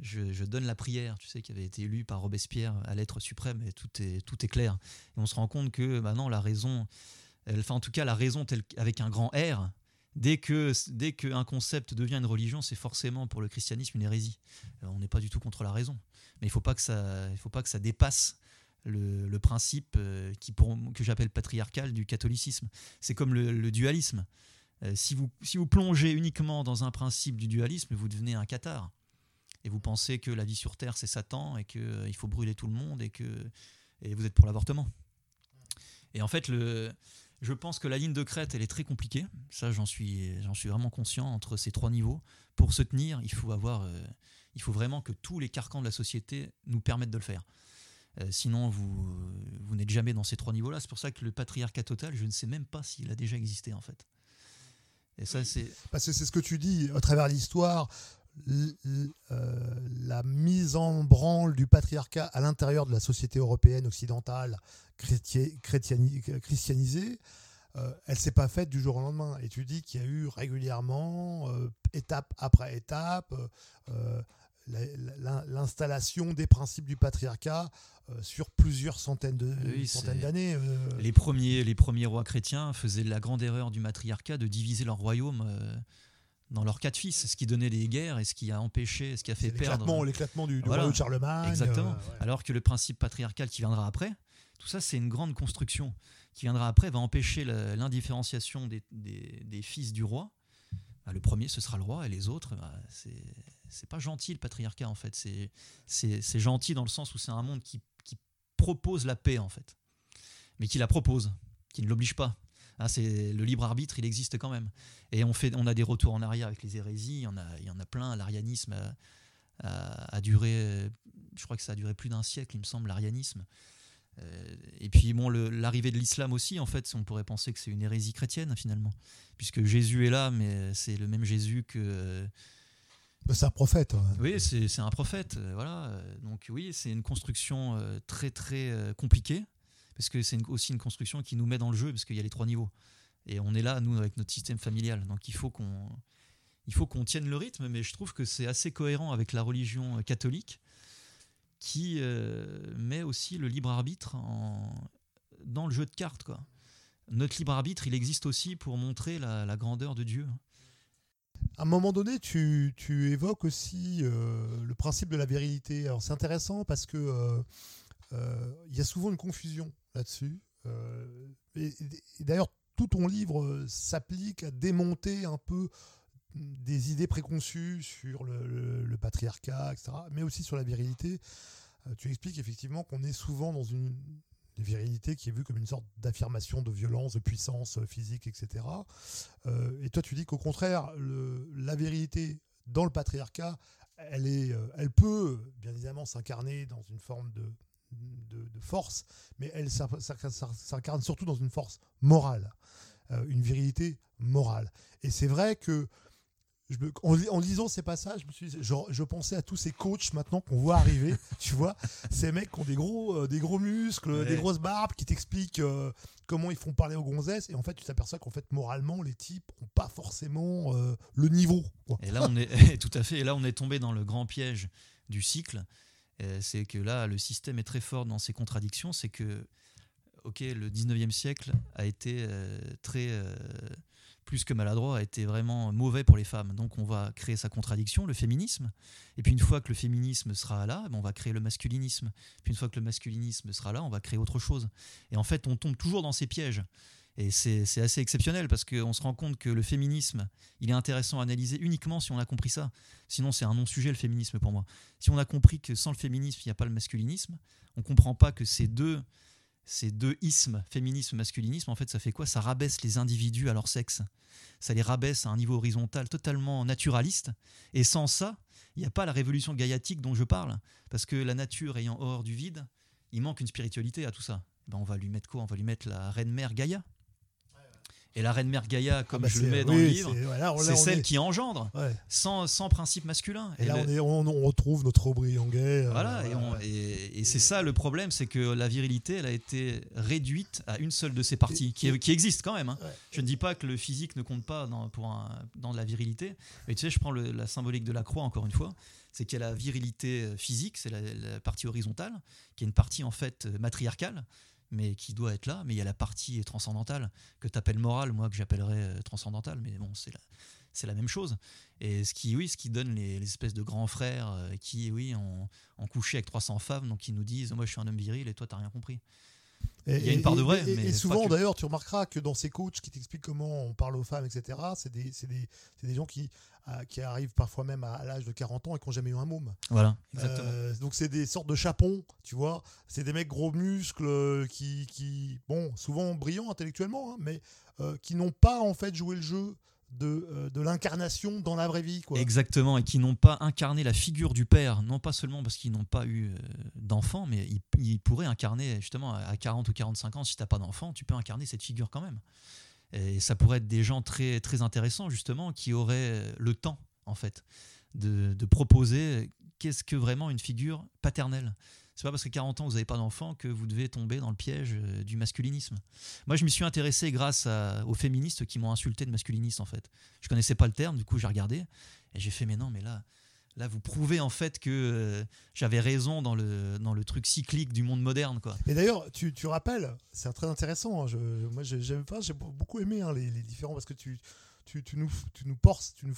je, donne la prière, tu sais, qui avait été élue par Robespierre à l'être suprême et tout est, tout est clair. Et on se rend compte que maintenant bah la raison, enfin en tout cas la raison telle, avec un grand R, dès que dès qu'un concept devient une religion, c'est forcément pour le christianisme une hérésie. Euh, on n'est pas du tout contre la raison, mais il faut pas que ça, il faut pas que ça dépasse le, principe euh, que j'appelle patriarcal du catholicisme. C'est comme le, dualisme. Euh, si, vous, si vous plongez uniquement dans un principe du dualisme, vous devenez un cathare. Et vous pensez que la vie sur Terre, c'est Satan et qu'il euh, il faut brûler tout le monde et que et vous êtes pour l'avortement. Et en fait, le, je pense que la ligne de crête, elle est très compliquée. Ça, j'en suis, suis vraiment conscient entre ces trois niveaux. Pour se tenir, il faut avoir, il faut vraiment que tous les carcans de la société nous permettent de le faire. Euh, sinon, vous, vous n'êtes jamais dans ces trois niveaux-là. C'est pour ça que le patriarcat total, je ne sais même pas s'il a déjà existé en fait. Et ça, c'est parce que c'est ce que tu dis à travers l'histoire. Euh, la mise en branle du patriarcat à l'intérieur de la société européenne occidentale christianisée, euh, elle s'est pas faite du jour au lendemain. Et tu dis qu'il y a eu régulièrement, étape après étape, l'installation des principes du patriarcat euh, sur plusieurs centaines d'années. Euh. Les, premiers, les premiers rois chrétiens faisaient la grande erreur du matriarcat de diviser leur royaume euh, dans leurs quatre fils, ce qui donnait les guerres et ce qui a empêché, ce qui a fait perdre. L'éclatement du, du royaume de Charlemagne. Exactement. Alors que le principe patriarcal qui viendra après, tout ça c'est une grande construction qui viendra après, va empêcher l'indifférenciation des, des, fils du roi. Bah, le premier, ce sera le roi, et les autres, bah, c'est c'est pas gentil le patriarcat en fait. C'est gentil dans le sens où c'est un monde qui, propose la paix en fait, mais qui la propose, qui ne l'oblige pas. Ah, c'est le libre arbitre, il existe quand même. Et on fait, on a des retours en arrière avec les hérésies. Il y en a, il y en a plein. L'arianisme a, duré, je crois que ça a duré plus d'un siècle, il me semble, l'arianisme. Euh, et puis bon, l'arrivée de l'islam aussi, en fait, on pourrait penser que c'est une hérésie chrétienne finalement, puisque Jésus est là, mais c'est le même Jésus que c'est un prophète. Oui, c'est un prophète. Euh, voilà. Donc oui, c'est une construction euh, très très euh, compliquée parce que c'est aussi une construction qui nous met dans le jeu parce qu'il y a les trois niveaux et on est là nous avec notre système familial. Donc il faut qu'on il tienne le rythme, mais je trouve que c'est assez cohérent avec la religion catholique qui met aussi le libre arbitre dans le jeu de cartes. Quoi. Notre libre arbitre, il existe aussi pour montrer la, grandeur de Dieu. À un moment donné, tu, évoques aussi le principe de la virilité. Alors c'est intéressant parce que il y a souvent une confusion là-dessus. d'ailleurs, tout ton livre euh, s'applique à démonter un peu des idées préconçues sur le, patriarcat, etc., mais aussi sur la virilité. Euh, tu expliques effectivement qu'on est souvent dans une virilité qui est vue comme une sorte d'affirmation de violence, de puissance physique, etc. Euh, et toi, tu dis qu'au contraire, la virilité dans le patriarcat, elle, est, elle peut bien évidemment s'incarner dans une forme de, force, mais elle s'incarne surtout dans une force morale, euh, une virilité morale. Et c'est vrai que je en, lisant ces passages, je, pensais à tous ces coachs maintenant qu'on voit arriver, [laughs] tu vois, ces mecs qui ont des gros, euh, des gros muscles, des grosses barbes, qui t'expliquent euh, comment ils font parler aux gonzesses, et en fait tu t'aperçois qu'en fait moralement les types n'ont pas forcément le niveau. Et là on est [laughs] tout à fait, et là on est tombé dans le grand piège du cycle, euh, c'est que là, le système est très fort dans ses contradictions. C'est que, ok, le 19e siècle a été euh, très, euh, plus que maladroit, a été vraiment mauvais pour les femmes. Donc on va créer sa contradiction, le féminisme. Et puis une fois que le féminisme sera là, ben, on va créer le masculinisme. Puis une fois que le masculinisme sera là, on va créer autre chose. Et en fait, on tombe toujours dans ces pièges. Et c'est assez exceptionnel parce qu'on se rend compte que le féminisme, il est intéressant à analyser uniquement si on a compris ça. Sinon, c'est un non-sujet le féminisme pour moi. Si on a compris que sans le féminisme, il n'y a pas le masculinisme, on ne comprend pas que ces deux, ces deux ismes, féminisme, masculinisme, en fait, ça fait quoi? Ça rabaisse les individus à leur sexe. Ça les rabaisse à un niveau horizontal totalement naturaliste. Et sans ça, il n'y a pas la révolution gaiatique dont je parle. Parce que la nature ayant hors du vide, il manque une spiritualité à tout ça. Ben, on va lui mettre quoi? On va lui mettre la reine mère Gaïa et la reine mère Gaïa, comme ah bah je le mets dans le livre, c'est celle qui engendre, sans, sans, principe masculin. Et, là, on, on, retrouve notre Aubryon gay. Euh, voilà, et, et, c'est ça le problème, c'est que la virilité, elle a été réduite à une seule de ses parties, qui, qui existe quand même. Hein. Je ne dis pas que le physique ne compte pas dans, pour un, dans la virilité, mais tu sais, je prends la symbolique de la croix encore une fois c'est qu'il y a la virilité physique, c'est la, la, partie horizontale, qui est une partie en fait matriarcale, mais qui doit être là. Mais il y a la partie transcendantale que tu appelles morale, moi que j'appellerais euh, transcendantale, mais bon, c'est la, c'est la même chose. Et ce qui, oui, ce qui donne les, espèces de grands frères euh, qui, oui, ont, couché avec 300 femmes, donc qui nous disent Moi, je suis un homme viril et toi, t'as rien compris. Il y a une part de vrai. Et, mais souvent, d'ailleurs, tu remarqueras que dans ces coachs qui t'expliquent comment on parle aux femmes, etc., c'est des, des, des, gens qui qui arrivent parfois même à, l'âge de 40 ans et qui n'ont jamais eu un môme. Voilà, exactement. Euh, donc c'est des sortes de chapons, tu vois. C'est des mecs gros muscles euh, qui, qui bon, souvent brillants intellectuellement, hein, mais euh, qui n'ont pas en fait joué le jeu de, de l'incarnation dans la vraie vie. Quoi. Exactement, et qui n'ont pas incarné la figure du père, non pas seulement parce qu'ils n'ont pas eu d'enfant, mais ils, pourraient incarner justement à 40 ou 45 ans, si tu n'as pas d'enfant, tu peux incarner cette figure quand même. Et ça pourrait être des gens très, très intéressants, justement, qui auraient le temps, en fait, de, proposer qu'est-ce que vraiment une figure paternelle. C'est pas parce que 40 ans vous n'avez pas d'enfant que vous devez tomber dans le piège euh, du masculinisme. Moi, je m'y suis intéressé grâce aux féministes qui m'ont insulté de masculiniste, en fait. Je connaissais pas le terme, du coup, j'ai regardé et j'ai fait, mais non, mais là, Là, vous prouvez en fait que euh, j'avais raison dans le, dans le truc cyclique du monde moderne. Quoi. Et d'ailleurs, tu, tu rappelles, c'est très intéressant. Hein, je, moi, j'ai beaucoup aimé hein, les, les, différents parce que tu, tu, nous, tu forces, tu nous,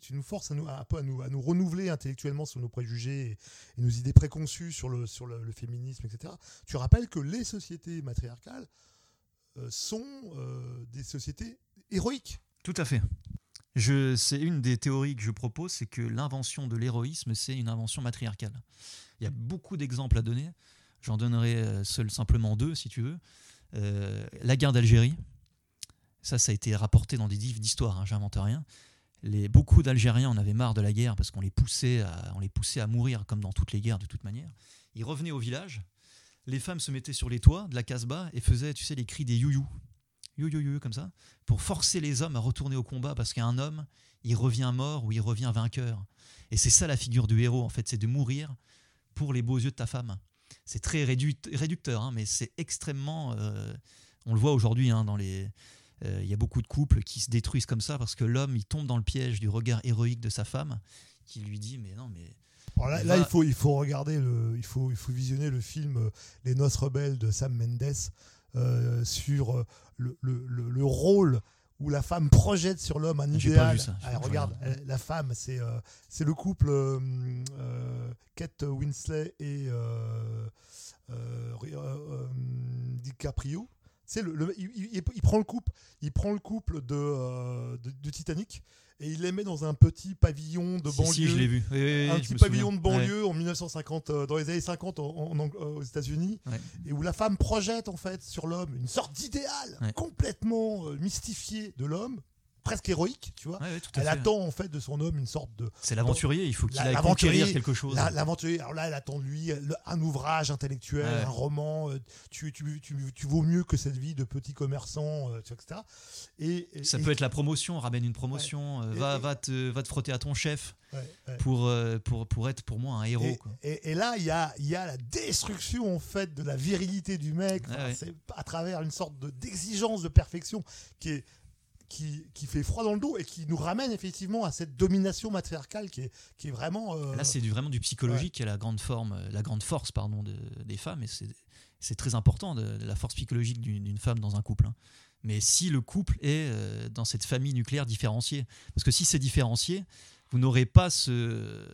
tu, nous forces à nous, à, nous, à nous renouveler intellectuellement sur nos préjugés et, nos idées préconçues sur, le, sur le, féminisme, etc. Tu rappelles que les sociétés matriarcales euh, sont euh, des sociétés héroïques. Tout à fait c'est une des théories que je propose, c'est que l'invention de l'héroïsme, c'est une invention matriarcale. Il y a beaucoup d'exemples à donner. J'en donnerai euh, seul simplement deux, si tu veux. La guerre d'Algérie, ça, ça a été rapporté dans des livres d'histoire, hein, j'invente rien. Les, beaucoup d'Algériens en avaient marre de la guerre parce qu'on les, poussait à, on les poussait à mourir, comme dans toutes les guerres de toute manière. Ils revenaient au village, les femmes se mettaient sur les toits de la Casbah et faisaient, tu sais, les cris des youyou yo yo yo comme ça, pour forcer les hommes à retourner au combat parce qu'un homme, il revient mort ou il revient vainqueur. Et c'est ça la figure du héros en fait, c'est de mourir pour les beaux yeux de ta femme. C'est très réducteur, hein, mais c'est extrêmement. Euh, on le voit aujourd'hui hein, dans les Euh, Il y a beaucoup de couples qui se détruisent comme ça parce que l'homme, il tombe dans le piège du regard héroïque de sa femme qui lui dit Mais non, mais. Alors là, il, faut, il faut regarder, le, il, faut, il faut visionner le film euh, Les Noces Rebelles de Sam Mendes euh, sur le, le- le- le rôle où la femme projette sur l'homme un pas idéal. ça, Ah, regarde, elle- la femme, c'est euh, c'est le couple euh, euh, Kate Winslet et DiCaprio. C'est le, le- il, il- il prend le couple, il prend le couple de, euh, de, de Titanic et il les met dans un petit pavillon de Si, banlieue si, je l'ai vu. Oui, oui, un petit pavillon de. Ouais. banlieue en 1950, euh, dans les années 50 en- en- en- aux États-Unis, Ouais. et où la femme projette en fait sur l'homme une sorte d'idéal Ouais. complètement euh, mystifié de l'homme, presque héroïque, tu vois. Ouais, ouais, Elle fait. attend en fait de son homme une sorte de C'est l'aventurier, il faut qu'il aille l'aventurier, conquérir quelque chose. la- l'aventurier. Alors là, elle attend de lui un ouvrage intellectuel, Ouais. un roman. euh, Tu, tu, tu, tu vaux mieux que cette vie de petit commerçant, euh, tu vois, etc. Et, et- Ça et- peut être la promotion, ramène une promotion, euh, va, et- va, te, va te frotter à ton chef pour, euh, pour, pour être pour moi un héros. Et, quoi. et- et là, il y a, y a la destruction en fait de la virilité du mec, Enfin, à travers une sorte de- d'exigence de perfection qui est qui, qui fait froid dans le dos et qui nous ramène effectivement à cette domination matriarcale qui est, qui est vraiment. euh, Là, c'est du, vraiment du psychologique qui est la grande forme, euh, la grande force pardon, de- des femmes. Et c'est, très important, de, de la force psychologique d'une, femme dans un couple. hein. Mais si le couple est euh, dans cette famille nucléaire différenciée, parce que si c'est différencié, vous n'aurez pas ce,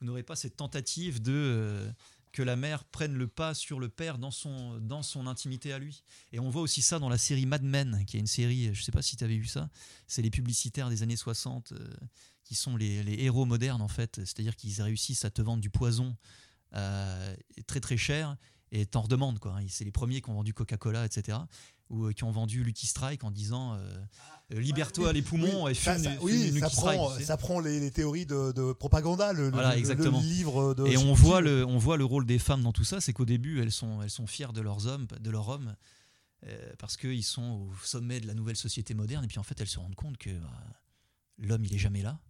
vous pas cette tentative de euh, que la mère prenne le pas sur le père dans son, dans son intimité à lui. Et on voit aussi ça dans la série Mad Men, qui est une série, je ne sais pas si tu avais vu ça, c'est les publicitaires des années 60 euh, qui sont les, les héros modernes en fait, c'est-à-dire qu'ils réussissent à te vendre du poison euh, très très cher et t'en redemandent quoi. C'est les premiers qui ont vendu Coca-Cola, etc. Ou euh, qui ont vendu Lucky Strike en disant euh, euh, libère-toi les poumons oui, et ça, fume, ça- fume oui, du ça Lucky prend, Strike. tu sais. ça prend les, les théories de, de propaganda, le, Voilà, le- exactement. le livre de. Et on voit, le, on voit le rôle des femmes dans tout ça, c'est qu'au début, elles sont, elles sont fières de leurs hommes, de leur homme, euh, parce qu'ils sont au sommet de la nouvelle société moderne, et puis en fait, elles se rendent compte que bah, l'homme, il est jamais là.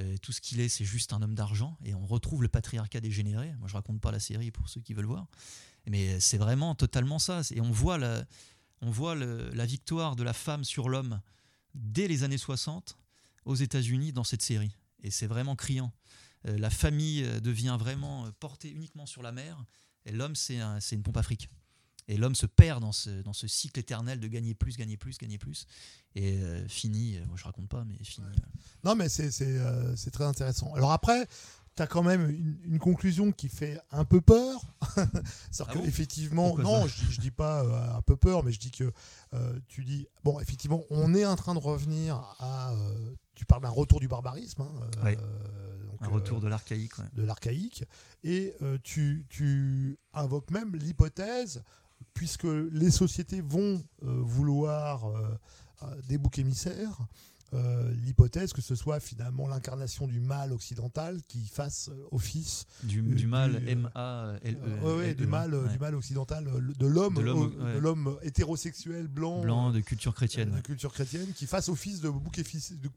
Euh, tout ce qu'il est, c'est juste un homme d'argent, et on retrouve le patriarcat dégénéré. Moi, je raconte pas la série pour ceux qui veulent voir, mais c'est vraiment totalement ça. Et on voit la, on voit la victoire de la femme sur l'homme dès les années 60 aux États-Unis dans cette série, et c'est vraiment criant. Euh, la famille euh, devient vraiment euh, portée uniquement sur la mère, et l'homme, c'est un- une pompe à fric. Et l'homme se perd dans ce, dans ce cycle éternel de gagner plus, gagner plus, gagner plus. Et euh, fini, euh, moi je raconte pas, mais fini. euh, Non, mais c'est euh, très intéressant. Alors après, tu as quand même une, une conclusion qui fait un peu peur. [laughs] C'est-à-dire Ah que bon? effectivement, Pourquoi non, je, je dis pas euh, un peu peur, mais je dis que euh, tu dis, bon, effectivement, on est en train de revenir à. euh, tu parles d'un retour du barbarisme. hein, donc, un retour de l'archaïque. ouais. de l'archaïque. Et tu, tu invoques même l'hypothèse, puisque les sociétés vont vouloir des boucs émissaires, euh, l'hypothèse que ce soit finalement l'incarnation du mal occidental qui fasse euh, office Du, Euh, du mal, du, euh, M-A-L-E. euh, ouais, ouais, du mal ouais. du mal occidental de l'homme De l'homme, ouais. hétérosexuel blanc, Blanc de culture chrétienne. de culture chrétienne qui fasse office de bouc, effic- de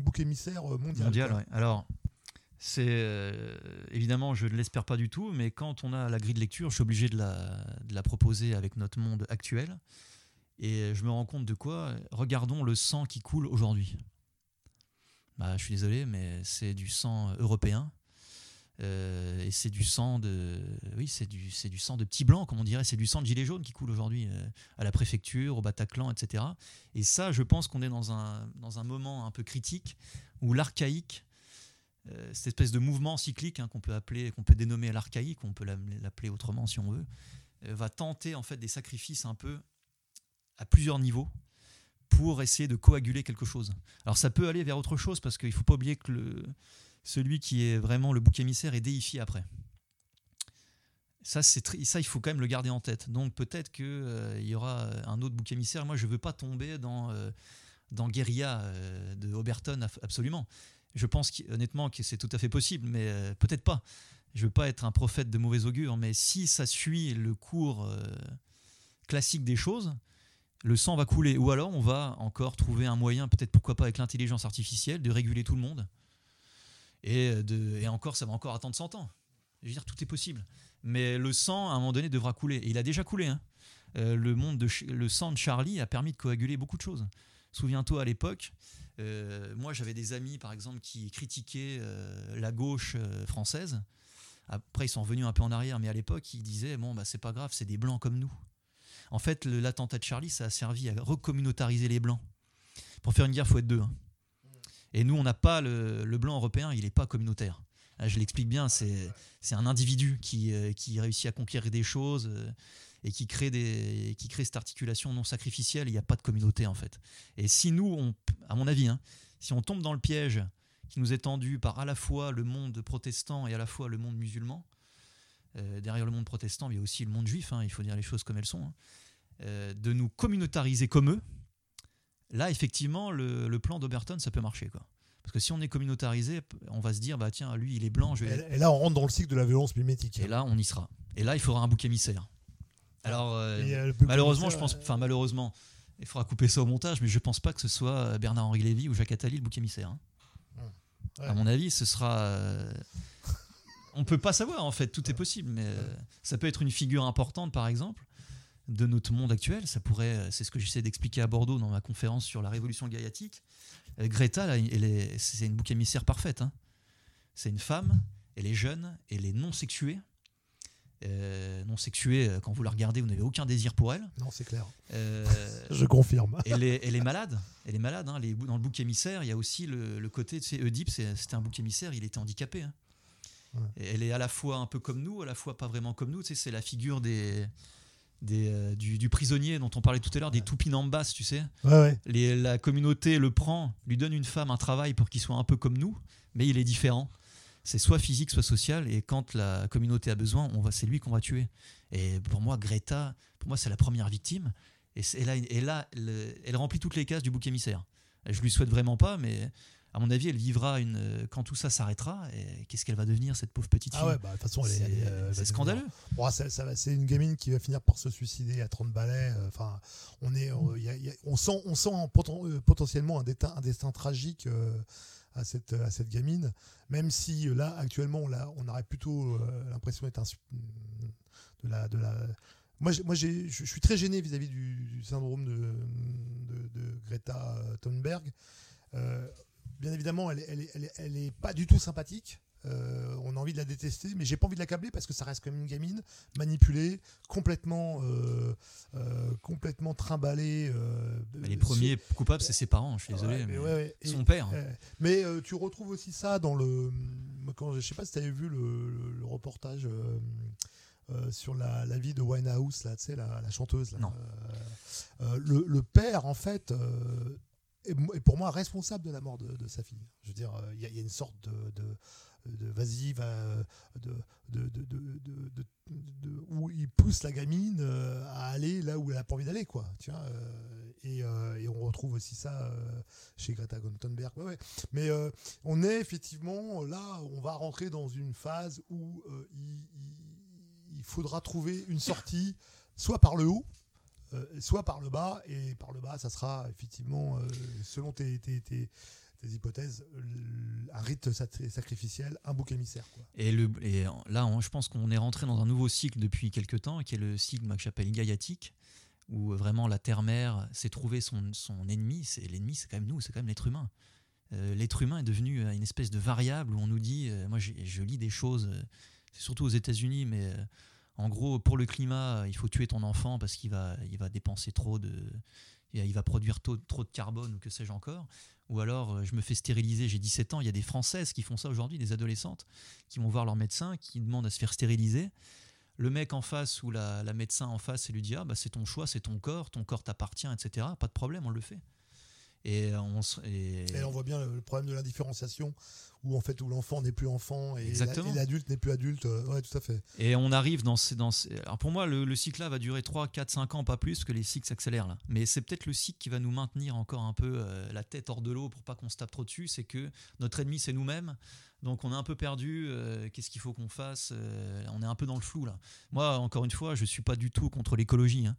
bouc émissaire mondial, mondial. Alors, c'est euh, évidemment, je ne l'espère pas du tout, mais quand on a la grille de lecture, je suis obligé de la, de la proposer avec notre monde actuel. Et je me rends compte de quoi? Regardons le sang qui coule aujourd'hui. Bah, je suis désolé, mais c'est du sang européen. Euh, et c'est du sang de oui c'est du c'est du sang de petits blancs comme on dirait c'est du sang de gilets jaunes qui coule aujourd'hui euh, à la préfecture au Bataclan etc et ça je pense qu'on est dans un dans un moment un peu critique où l'archaïque euh, cette espèce de mouvement cyclique hein, qu'on peut appeler qu'on peut dénommer l'archaïque on peut l'appeler autrement si on veut va tenter en fait des sacrifices un peu à plusieurs niveaux pour essayer de coaguler quelque chose alors ça peut aller vers autre chose parce qu'il faut pas oublier que celui qui est vraiment le bouc émissaire est déifié après. Ça, ça, il faut quand même le garder en tête. Donc peut-être qu'il il y aura un autre bouc émissaire. Moi, je ne veux pas tomber dans, euh, dans Guérilla euh, de Oberton, absolument. Je pense honnêtement que c'est tout à fait possible, mais euh, peut-être pas. Je ne veux pas être un prophète de mauvais augure, mais si ça suit le cours euh, classique des choses, le sang va couler. Ou alors on va encore trouver un moyen, peut-être pourquoi pas avec l'intelligence artificielle, de réguler tout le monde. Et, euh, encore, ça va encore attendre 100 ans. Je veux dire, tout est possible. Mais le sang, à un moment donné, devra couler. Et il a déjà coulé. hein. euh, le, sang de Charlie a permis de coaguler beaucoup de choses. Souviens-toi à l'époque, euh, moi j'avais des amis par exemple qui critiquaient la gauche française. Après ils sont revenus un peu en arrière, mais à l'époque ils disaient bon bah c'est pas grave, c'est des blancs comme nous. En fait l'attentat de Charlie ça a servi à recommunautariser les blancs. Pour faire une guerre faut être deux. Hein. Et nous on n'a pas le, blanc européen, il n'est pas communautaire. Je l'explique bien, c'est un individu qui, qui réussit à conquérir des choses et qui crée, cette articulation non sacrificielle, il n'y a pas de communauté en fait. Et si nous, à mon avis, hein, si on tombe dans le piège qui nous est tendu par à la fois le monde protestant et à la fois le monde musulman, euh, derrière le monde protestant, il y a aussi le monde juif, hein, il faut dire les choses comme elles sont, hein, euh, de nous communautariser comme eux, là, effectivement, le, plan d'Oberton, ça peut marcher. Quoi. Parce que si on est communautarisé, on va se dire, bah tiens, lui, il est blanc. Je et, là, on rentre dans le cycle de la violence mimétique. Et là, on y sera. Et là, il faudra un bouc émissaire. Alors, euh, malheureusement, je pense, enfin malheureusement, il faudra couper ça au montage, mais je pense pas que ce soit Bernard-Henri Lévy ou Jacques Attali le bouc émissaire. Hein. À mon avis, ce sera. Euh, on peut pas savoir en fait, tout est possible, mais ça peut être une figure importante, par exemple, de notre monde actuel. Ça pourrait, c'est ce que j'essaie d'expliquer à Bordeaux dans ma conférence sur la révolution gaillatique. Greta, c'est une bouc émissaire parfaite. Hein. C'est une femme, elle est jeune, elle est non sexuée euh, non sexuée, euh, quand vous la regardez, vous n'avez aucun désir pour elle. Non, c'est clair. Euh, [laughs] Je confirme. [laughs] elle, est, elle est malade. Elle est malade. Hein. dans le bouc émissaire, il y a aussi le, côté, tu sais, Oedipe, c'était un bouc émissaire, il était handicapé. Hein. Elle est à la fois un peu comme nous, à la fois pas vraiment comme nous. Tu sais, c'est la figure des, des du, prisonnier dont on parlait tout à l'heure, des Tupinambas, tu sais. Les, la communauté le prend, lui donne une femme un travail pour qu'il soit un peu comme nous, mais il est différent c'est soit physique, soit social. Et quand la communauté a besoin, on va, c'est lui qu'on va tuer. Et pour moi, Greta, pour moi, c'est la première victime. Et, là, et là elle remplit toutes les cases du bouc émissaire. Je lui souhaite vraiment pas, mais à mon avis, elle vivra une quand tout ça s'arrêtera. Et qu'est-ce qu'elle va devenir cette pauvre petite ah fille Ah ouais, bah, de toute façon, c'est scandaleux. c'est une gamine qui va finir par se suicider à 30 balais. Euh, enfin, on est, on, sent, on sent euh, potentiellement un destin, un destin tragique. Euh, à cette, à cette gamine, même si euh, là, actuellement, là, on aurait plutôt euh, l'impression d'être de la, de la... Moi, moi je suis très gêné vis-à-vis du, syndrome de, de, Greta Thunberg. Euh, bien évidemment, elle, elle, elle, elle, est pas du tout sympathique. Euh, on a envie de la détester, mais j'ai pas envie de l'accabler parce que ça reste comme une gamine manipulée, complètement, euh, euh, complètement trimballée. les premiers coupables, c'est ses parents. Je suis désolé. son père. mais tu retrouves aussi ça dans le. Quand, je sais pas si tu avais vu le, reportage. sur la, vie de Winehouse, là, la, la chanteuse. non. le, père, en fait, est, pour moi responsable de la mort de, sa fille. Je veux dire, il y, a une sorte de, de vas-y, va, de, de, de, où il pousse la gamine euh, à aller là où elle a pas envie d'aller, quoi. Tu euh, et, euh, et, on retrouve aussi ça chez Greta Thunberg. Ouais, ouais. Mais on est effectivement là, on va rentrer dans une phase où il, faudra trouver une sortie, soit par le haut, soit par le bas, et par le bas, ça sera effectivement, selon tes, tes, tes hypothèses, un rite sacrificiel, un bouc émissaire. Et, le, et là, je pense qu'on est rentré dans un nouveau cycle depuis quelques temps, qui est le cycle que j'appelle gaillatique, où vraiment la terre-mère s'est trouvé son, son ennemi. C'est l'ennemi, c'est quand même nous, c'est quand même l'être humain. Euh, l'être humain est devenu une espèce de variable où on nous dit, euh, moi je lis des choses, euh, c'est surtout aux États-Unis, mais en gros pour le climat, il faut tuer ton enfant parce qu'il va, il va dépenser trop de, il va produire trop, de carbone ou que sais-je encore. Ou alors, euh, je me fais stériliser, j'ai 17 ans. Il y a des Françaises qui font ça aujourd'hui, des adolescentes, qui vont voir leur médecin, qui demandent à se faire stériliser. Le mec en face ou la, médecin en face, elle lui dit Ah, bah, c'est ton choix, c'est ton corps, ton corps t'appartient, etc. Pas de problème, on le fait. Et on, et... on voit bien le problème de l'indifférenciation où en fait où l'enfant n'est plus enfant et l'adulte n'est plus adulte. Euh, ouais, tout à fait. Et on arrive dans ces, dans Alors pour moi, le, cycle là va durer 3, 4, 5 ans, pas plus, que les cycles s'accélèrent là. Mais c'est peut-être le cycle qui va nous maintenir encore un peu euh, la tête hors de l'eau pour pas qu'on se tape trop dessus. C'est que notre ennemi, c'est nous-mêmes. Donc on est un peu perdu. Euh, qu'est-ce qu'il faut qu'on fasse On est un peu dans le flou là. Moi, encore une fois, je suis pas du tout contre l'écologie. Hein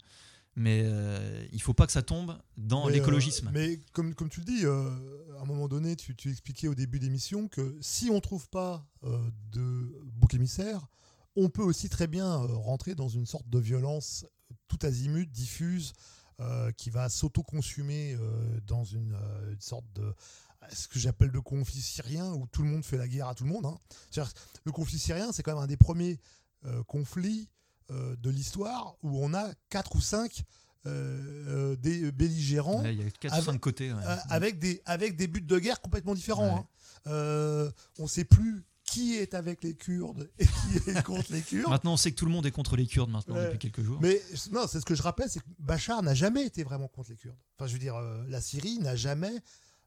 mais euh, il faut pas que ça tombe dans l'écologisme. Euh, mais comme, comme tu le dis, euh, à un moment donné, tu, tu expliquais au début d'émission que si on trouve pas de bouc émissaire, on peut aussi très bien rentrer dans une sorte de violence tout azimut, diffuse, qui va s'auto-consumer dans une, sorte de ce que j'appelle le conflit syrien où tout le monde fait la guerre à tout le monde. Hein. Le conflit syrien, c'est quand même un des premiers conflits de l'histoire où on a quatre ou cinq des belligérants il y a quatre avec, côtés avec des avec des buts de guerre complètement différents. Hein. Euh, on ne sait plus qui est avec les Kurdes et qui est [laughs] contre les Kurdes. Maintenant, on sait que tout le monde est contre les Kurdes maintenant depuis quelques jours. Mais non, c'est ce que je rappelle, c'est que Bachar n'a jamais été vraiment contre les Kurdes. Enfin, je veux dire, euh, la Syrie n'a jamais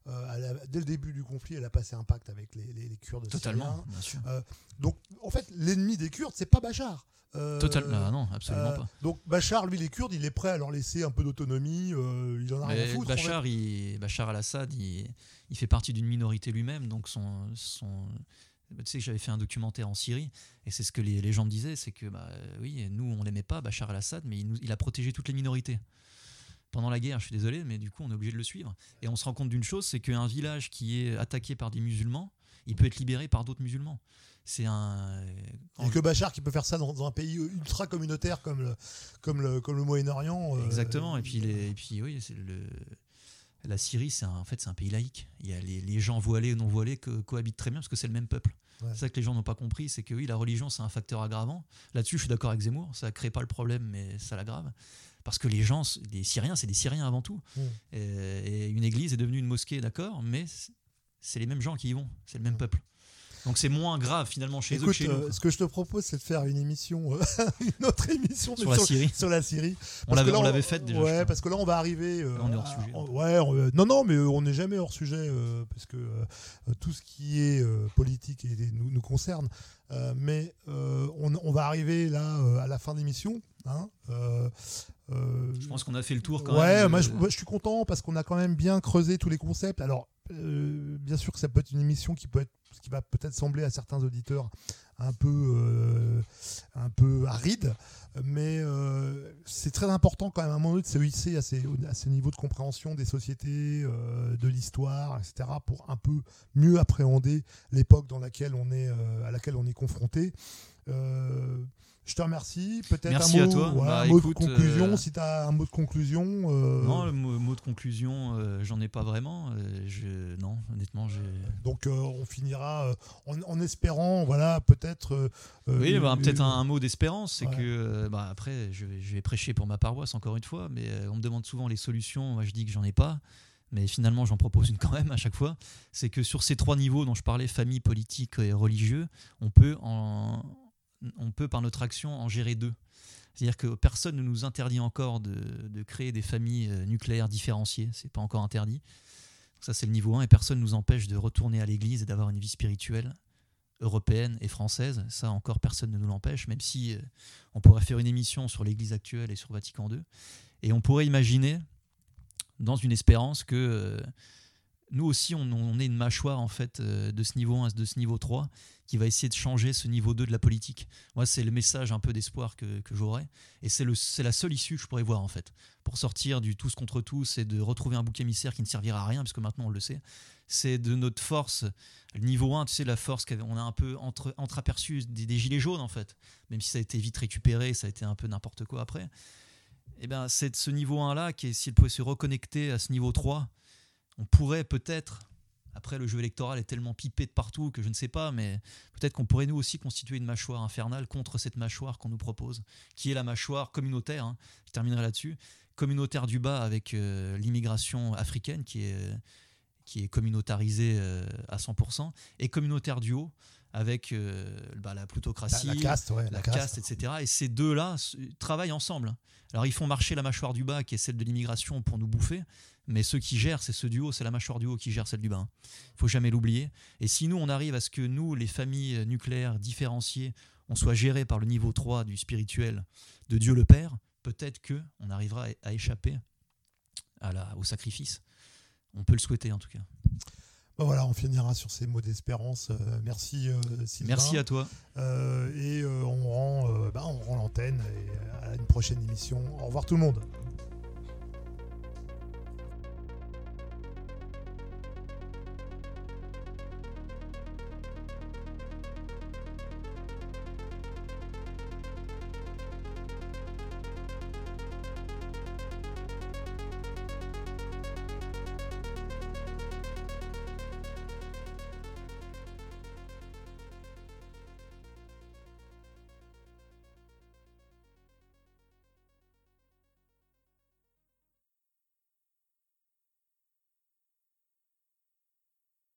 euh, dès le début du conflit, elle a passé un pacte avec les, les, Kurdes. Totalement, bien sûr. donc, en fait, l'ennemi des Kurdes, c'est pas Bachar. Totalement, ah non, absolument pas. Donc Bachar, lui, les Kurdes, il est prêt à leur laisser un peu d'autonomie. il en a rien à foutre. Bachar, il, Bachar al-Assad, il, il fait partie d'une minorité lui-même, donc son, son tu sais que j'avais fait un documentaire en Syrie et c'est ce que les, gens me disaient, c'est que bah, oui, nous on l'aimait pas, Bachar al-Assad, mais il, nous, il, a protégé toutes les minorités. Pendant la guerre, je suis désolé, mais du coup on est obligé de le suivre. Et on se rend compte d'une chose, c'est qu'un village qui est attaqué par des musulmans, il peut être libéré par d'autres musulmans. C'est un. Et que Bachar qui peut faire ça dans, un pays ultra communautaire comme le, comme le, comme le Moyen-Orient. Euh, Exactement. Et puis, les, et puis oui, c'est le la Syrie, c'est en fait c'est un pays laïque. Il y a les, gens voilés et non voilés que cohabitent très bien parce que c'est le même peuple. C'est ça que les gens n'ont pas compris, c'est que oui, la religion c'est un facteur aggravant. Là-dessus, je suis d'accord avec Zemmour, ça crée pas le problème, mais ça l'aggrave. Parce que les gens, les Syriens, c'est des Syriens avant tout. Et, une église est devenue une mosquée, d'accord, mais c'est les mêmes gens qui y vont, c'est le même peuple. Donc c'est moins grave finalement chez eux que chez nous. Euh, ce que je te propose, c'est de faire une émission, euh, [laughs] une autre émission sur, la Syrie. Sur la Syrie. on l'avait faite déjà. Ouais, parce que là on va arriver. Euh, on est hors sujet. ouais, non, non, mais on n'est jamais hors sujet parce que tout ce qui est politique nous, nous, concerne. mais on, on, va arriver là à la fin de l'émission. Hein, je pense qu'on a fait le tour quand ouais, même. moi, je, je, suis content parce qu'on a quand même bien creusé tous les concepts. Alors, bien sûr que ça peut être une émission qui peut être ce qui va peut-être sembler à certains auditeurs un peu, euh, un peu aride, mais euh, c'est très important quand même à un moment donné de se hisser à ces, à ces niveaux de compréhension des sociétés, euh, de l'histoire, etc., pour un peu mieux appréhender l'époque dans laquelle on est, à laquelle on est confronté. Je te remercie. Peut-être un, mot, bah, mot de conclusion, euh, si tu as un mot de conclusion. Euh. Non, le mot, de conclusion, euh, j'en ai pas vraiment. je... Non, honnêtement, j'ai. Donc on finira en, espérant, voilà, peut-être. oui, bah, peut-être un, mot d'espérance. C'est que, bah, après, je, vais prêcher pour ma paroisse encore une fois, mais on me demande souvent les solutions. Moi, je dis que j'en ai pas mais finalement j'en propose une [laughs] quand même à chaque fois, c'est que sur ces trois niveaux dont je parlais, famille, politique et religieux, on peut en, on peut par notre action en gérer deux. C'est-à-dire que personne ne nous interdit encore de, créer des familles euh, nucléaires différenciées, c'est pas encore interdit. Ça c'est le niveau 1 et personne ne nous empêche de retourner à l'église et d'avoir une vie spirituelle européenne et française. Ça encore personne ne nous l'empêche, même si euh, on pourrait faire une émission sur l'église actuelle et sur Vatican II. Et on pourrait imaginer, dans une espérance, que euh, nous aussi, on, est une mâchoire en fait de ce niveau 1 de ce niveau 3 qui va essayer de changer ce niveau 2 de la politique. Moi, c'est le message un peu d'espoir que, que j'aurais. Et c'est la seule issue que je pourrais voir, en fait, pour sortir du tous contre tous et de retrouver un bouc émissaire qui ne servira à rien, puisque maintenant on le sait. C'est de notre force, le niveau 1, tu sais, la force qu'on a un peu entre, entreaperçu des, gilets jaunes, en fait. Même si ça a été vite récupéré, ça a été un peu n'importe quoi après. Eh ben, c'est ce niveau 1-là, qui s'il pouvait se reconnecter à ce niveau 3, on pourrait peut-être après, le jeu électoral est tellement pipé de partout que je ne sais pas, mais peut-être qu'on pourrait nous aussi constituer une mâchoire infernale contre cette mâchoire qu'on nous propose, qui est la mâchoire communautaire. Hein. Je terminerai là-dessus. Communautaire du bas avec euh, l'immigration africaine qui est, qui est communautarisée euh, à 100%, et communautaire du haut avec euh, bah, la plutocratie, la, caste, la, caste. etc. Et ces deux-là travaillent ensemble. Alors ils font marcher la mâchoire du bas, qui est celle de l'immigration, pour nous bouffer, mais ceux qui gèrent, c'est ceux du haut, c'est la mâchoire du haut qui gère celle du bas. Il faut jamais l'oublier. Et si nous, on arrive à ce que nous, les familles nucléaires différenciées, on soit gérés par le niveau 3 du spirituel de Dieu le Père, peut-être que on arrivera à échapper à la, au sacrifice. On peut le souhaiter en tout cas. Bah voilà, on finira sur ces mots d'espérance. Euh, merci euh, Merci à toi. Euh, et on rend, bah, on rend l'antenne à une prochaine émission. Au revoir tout le monde.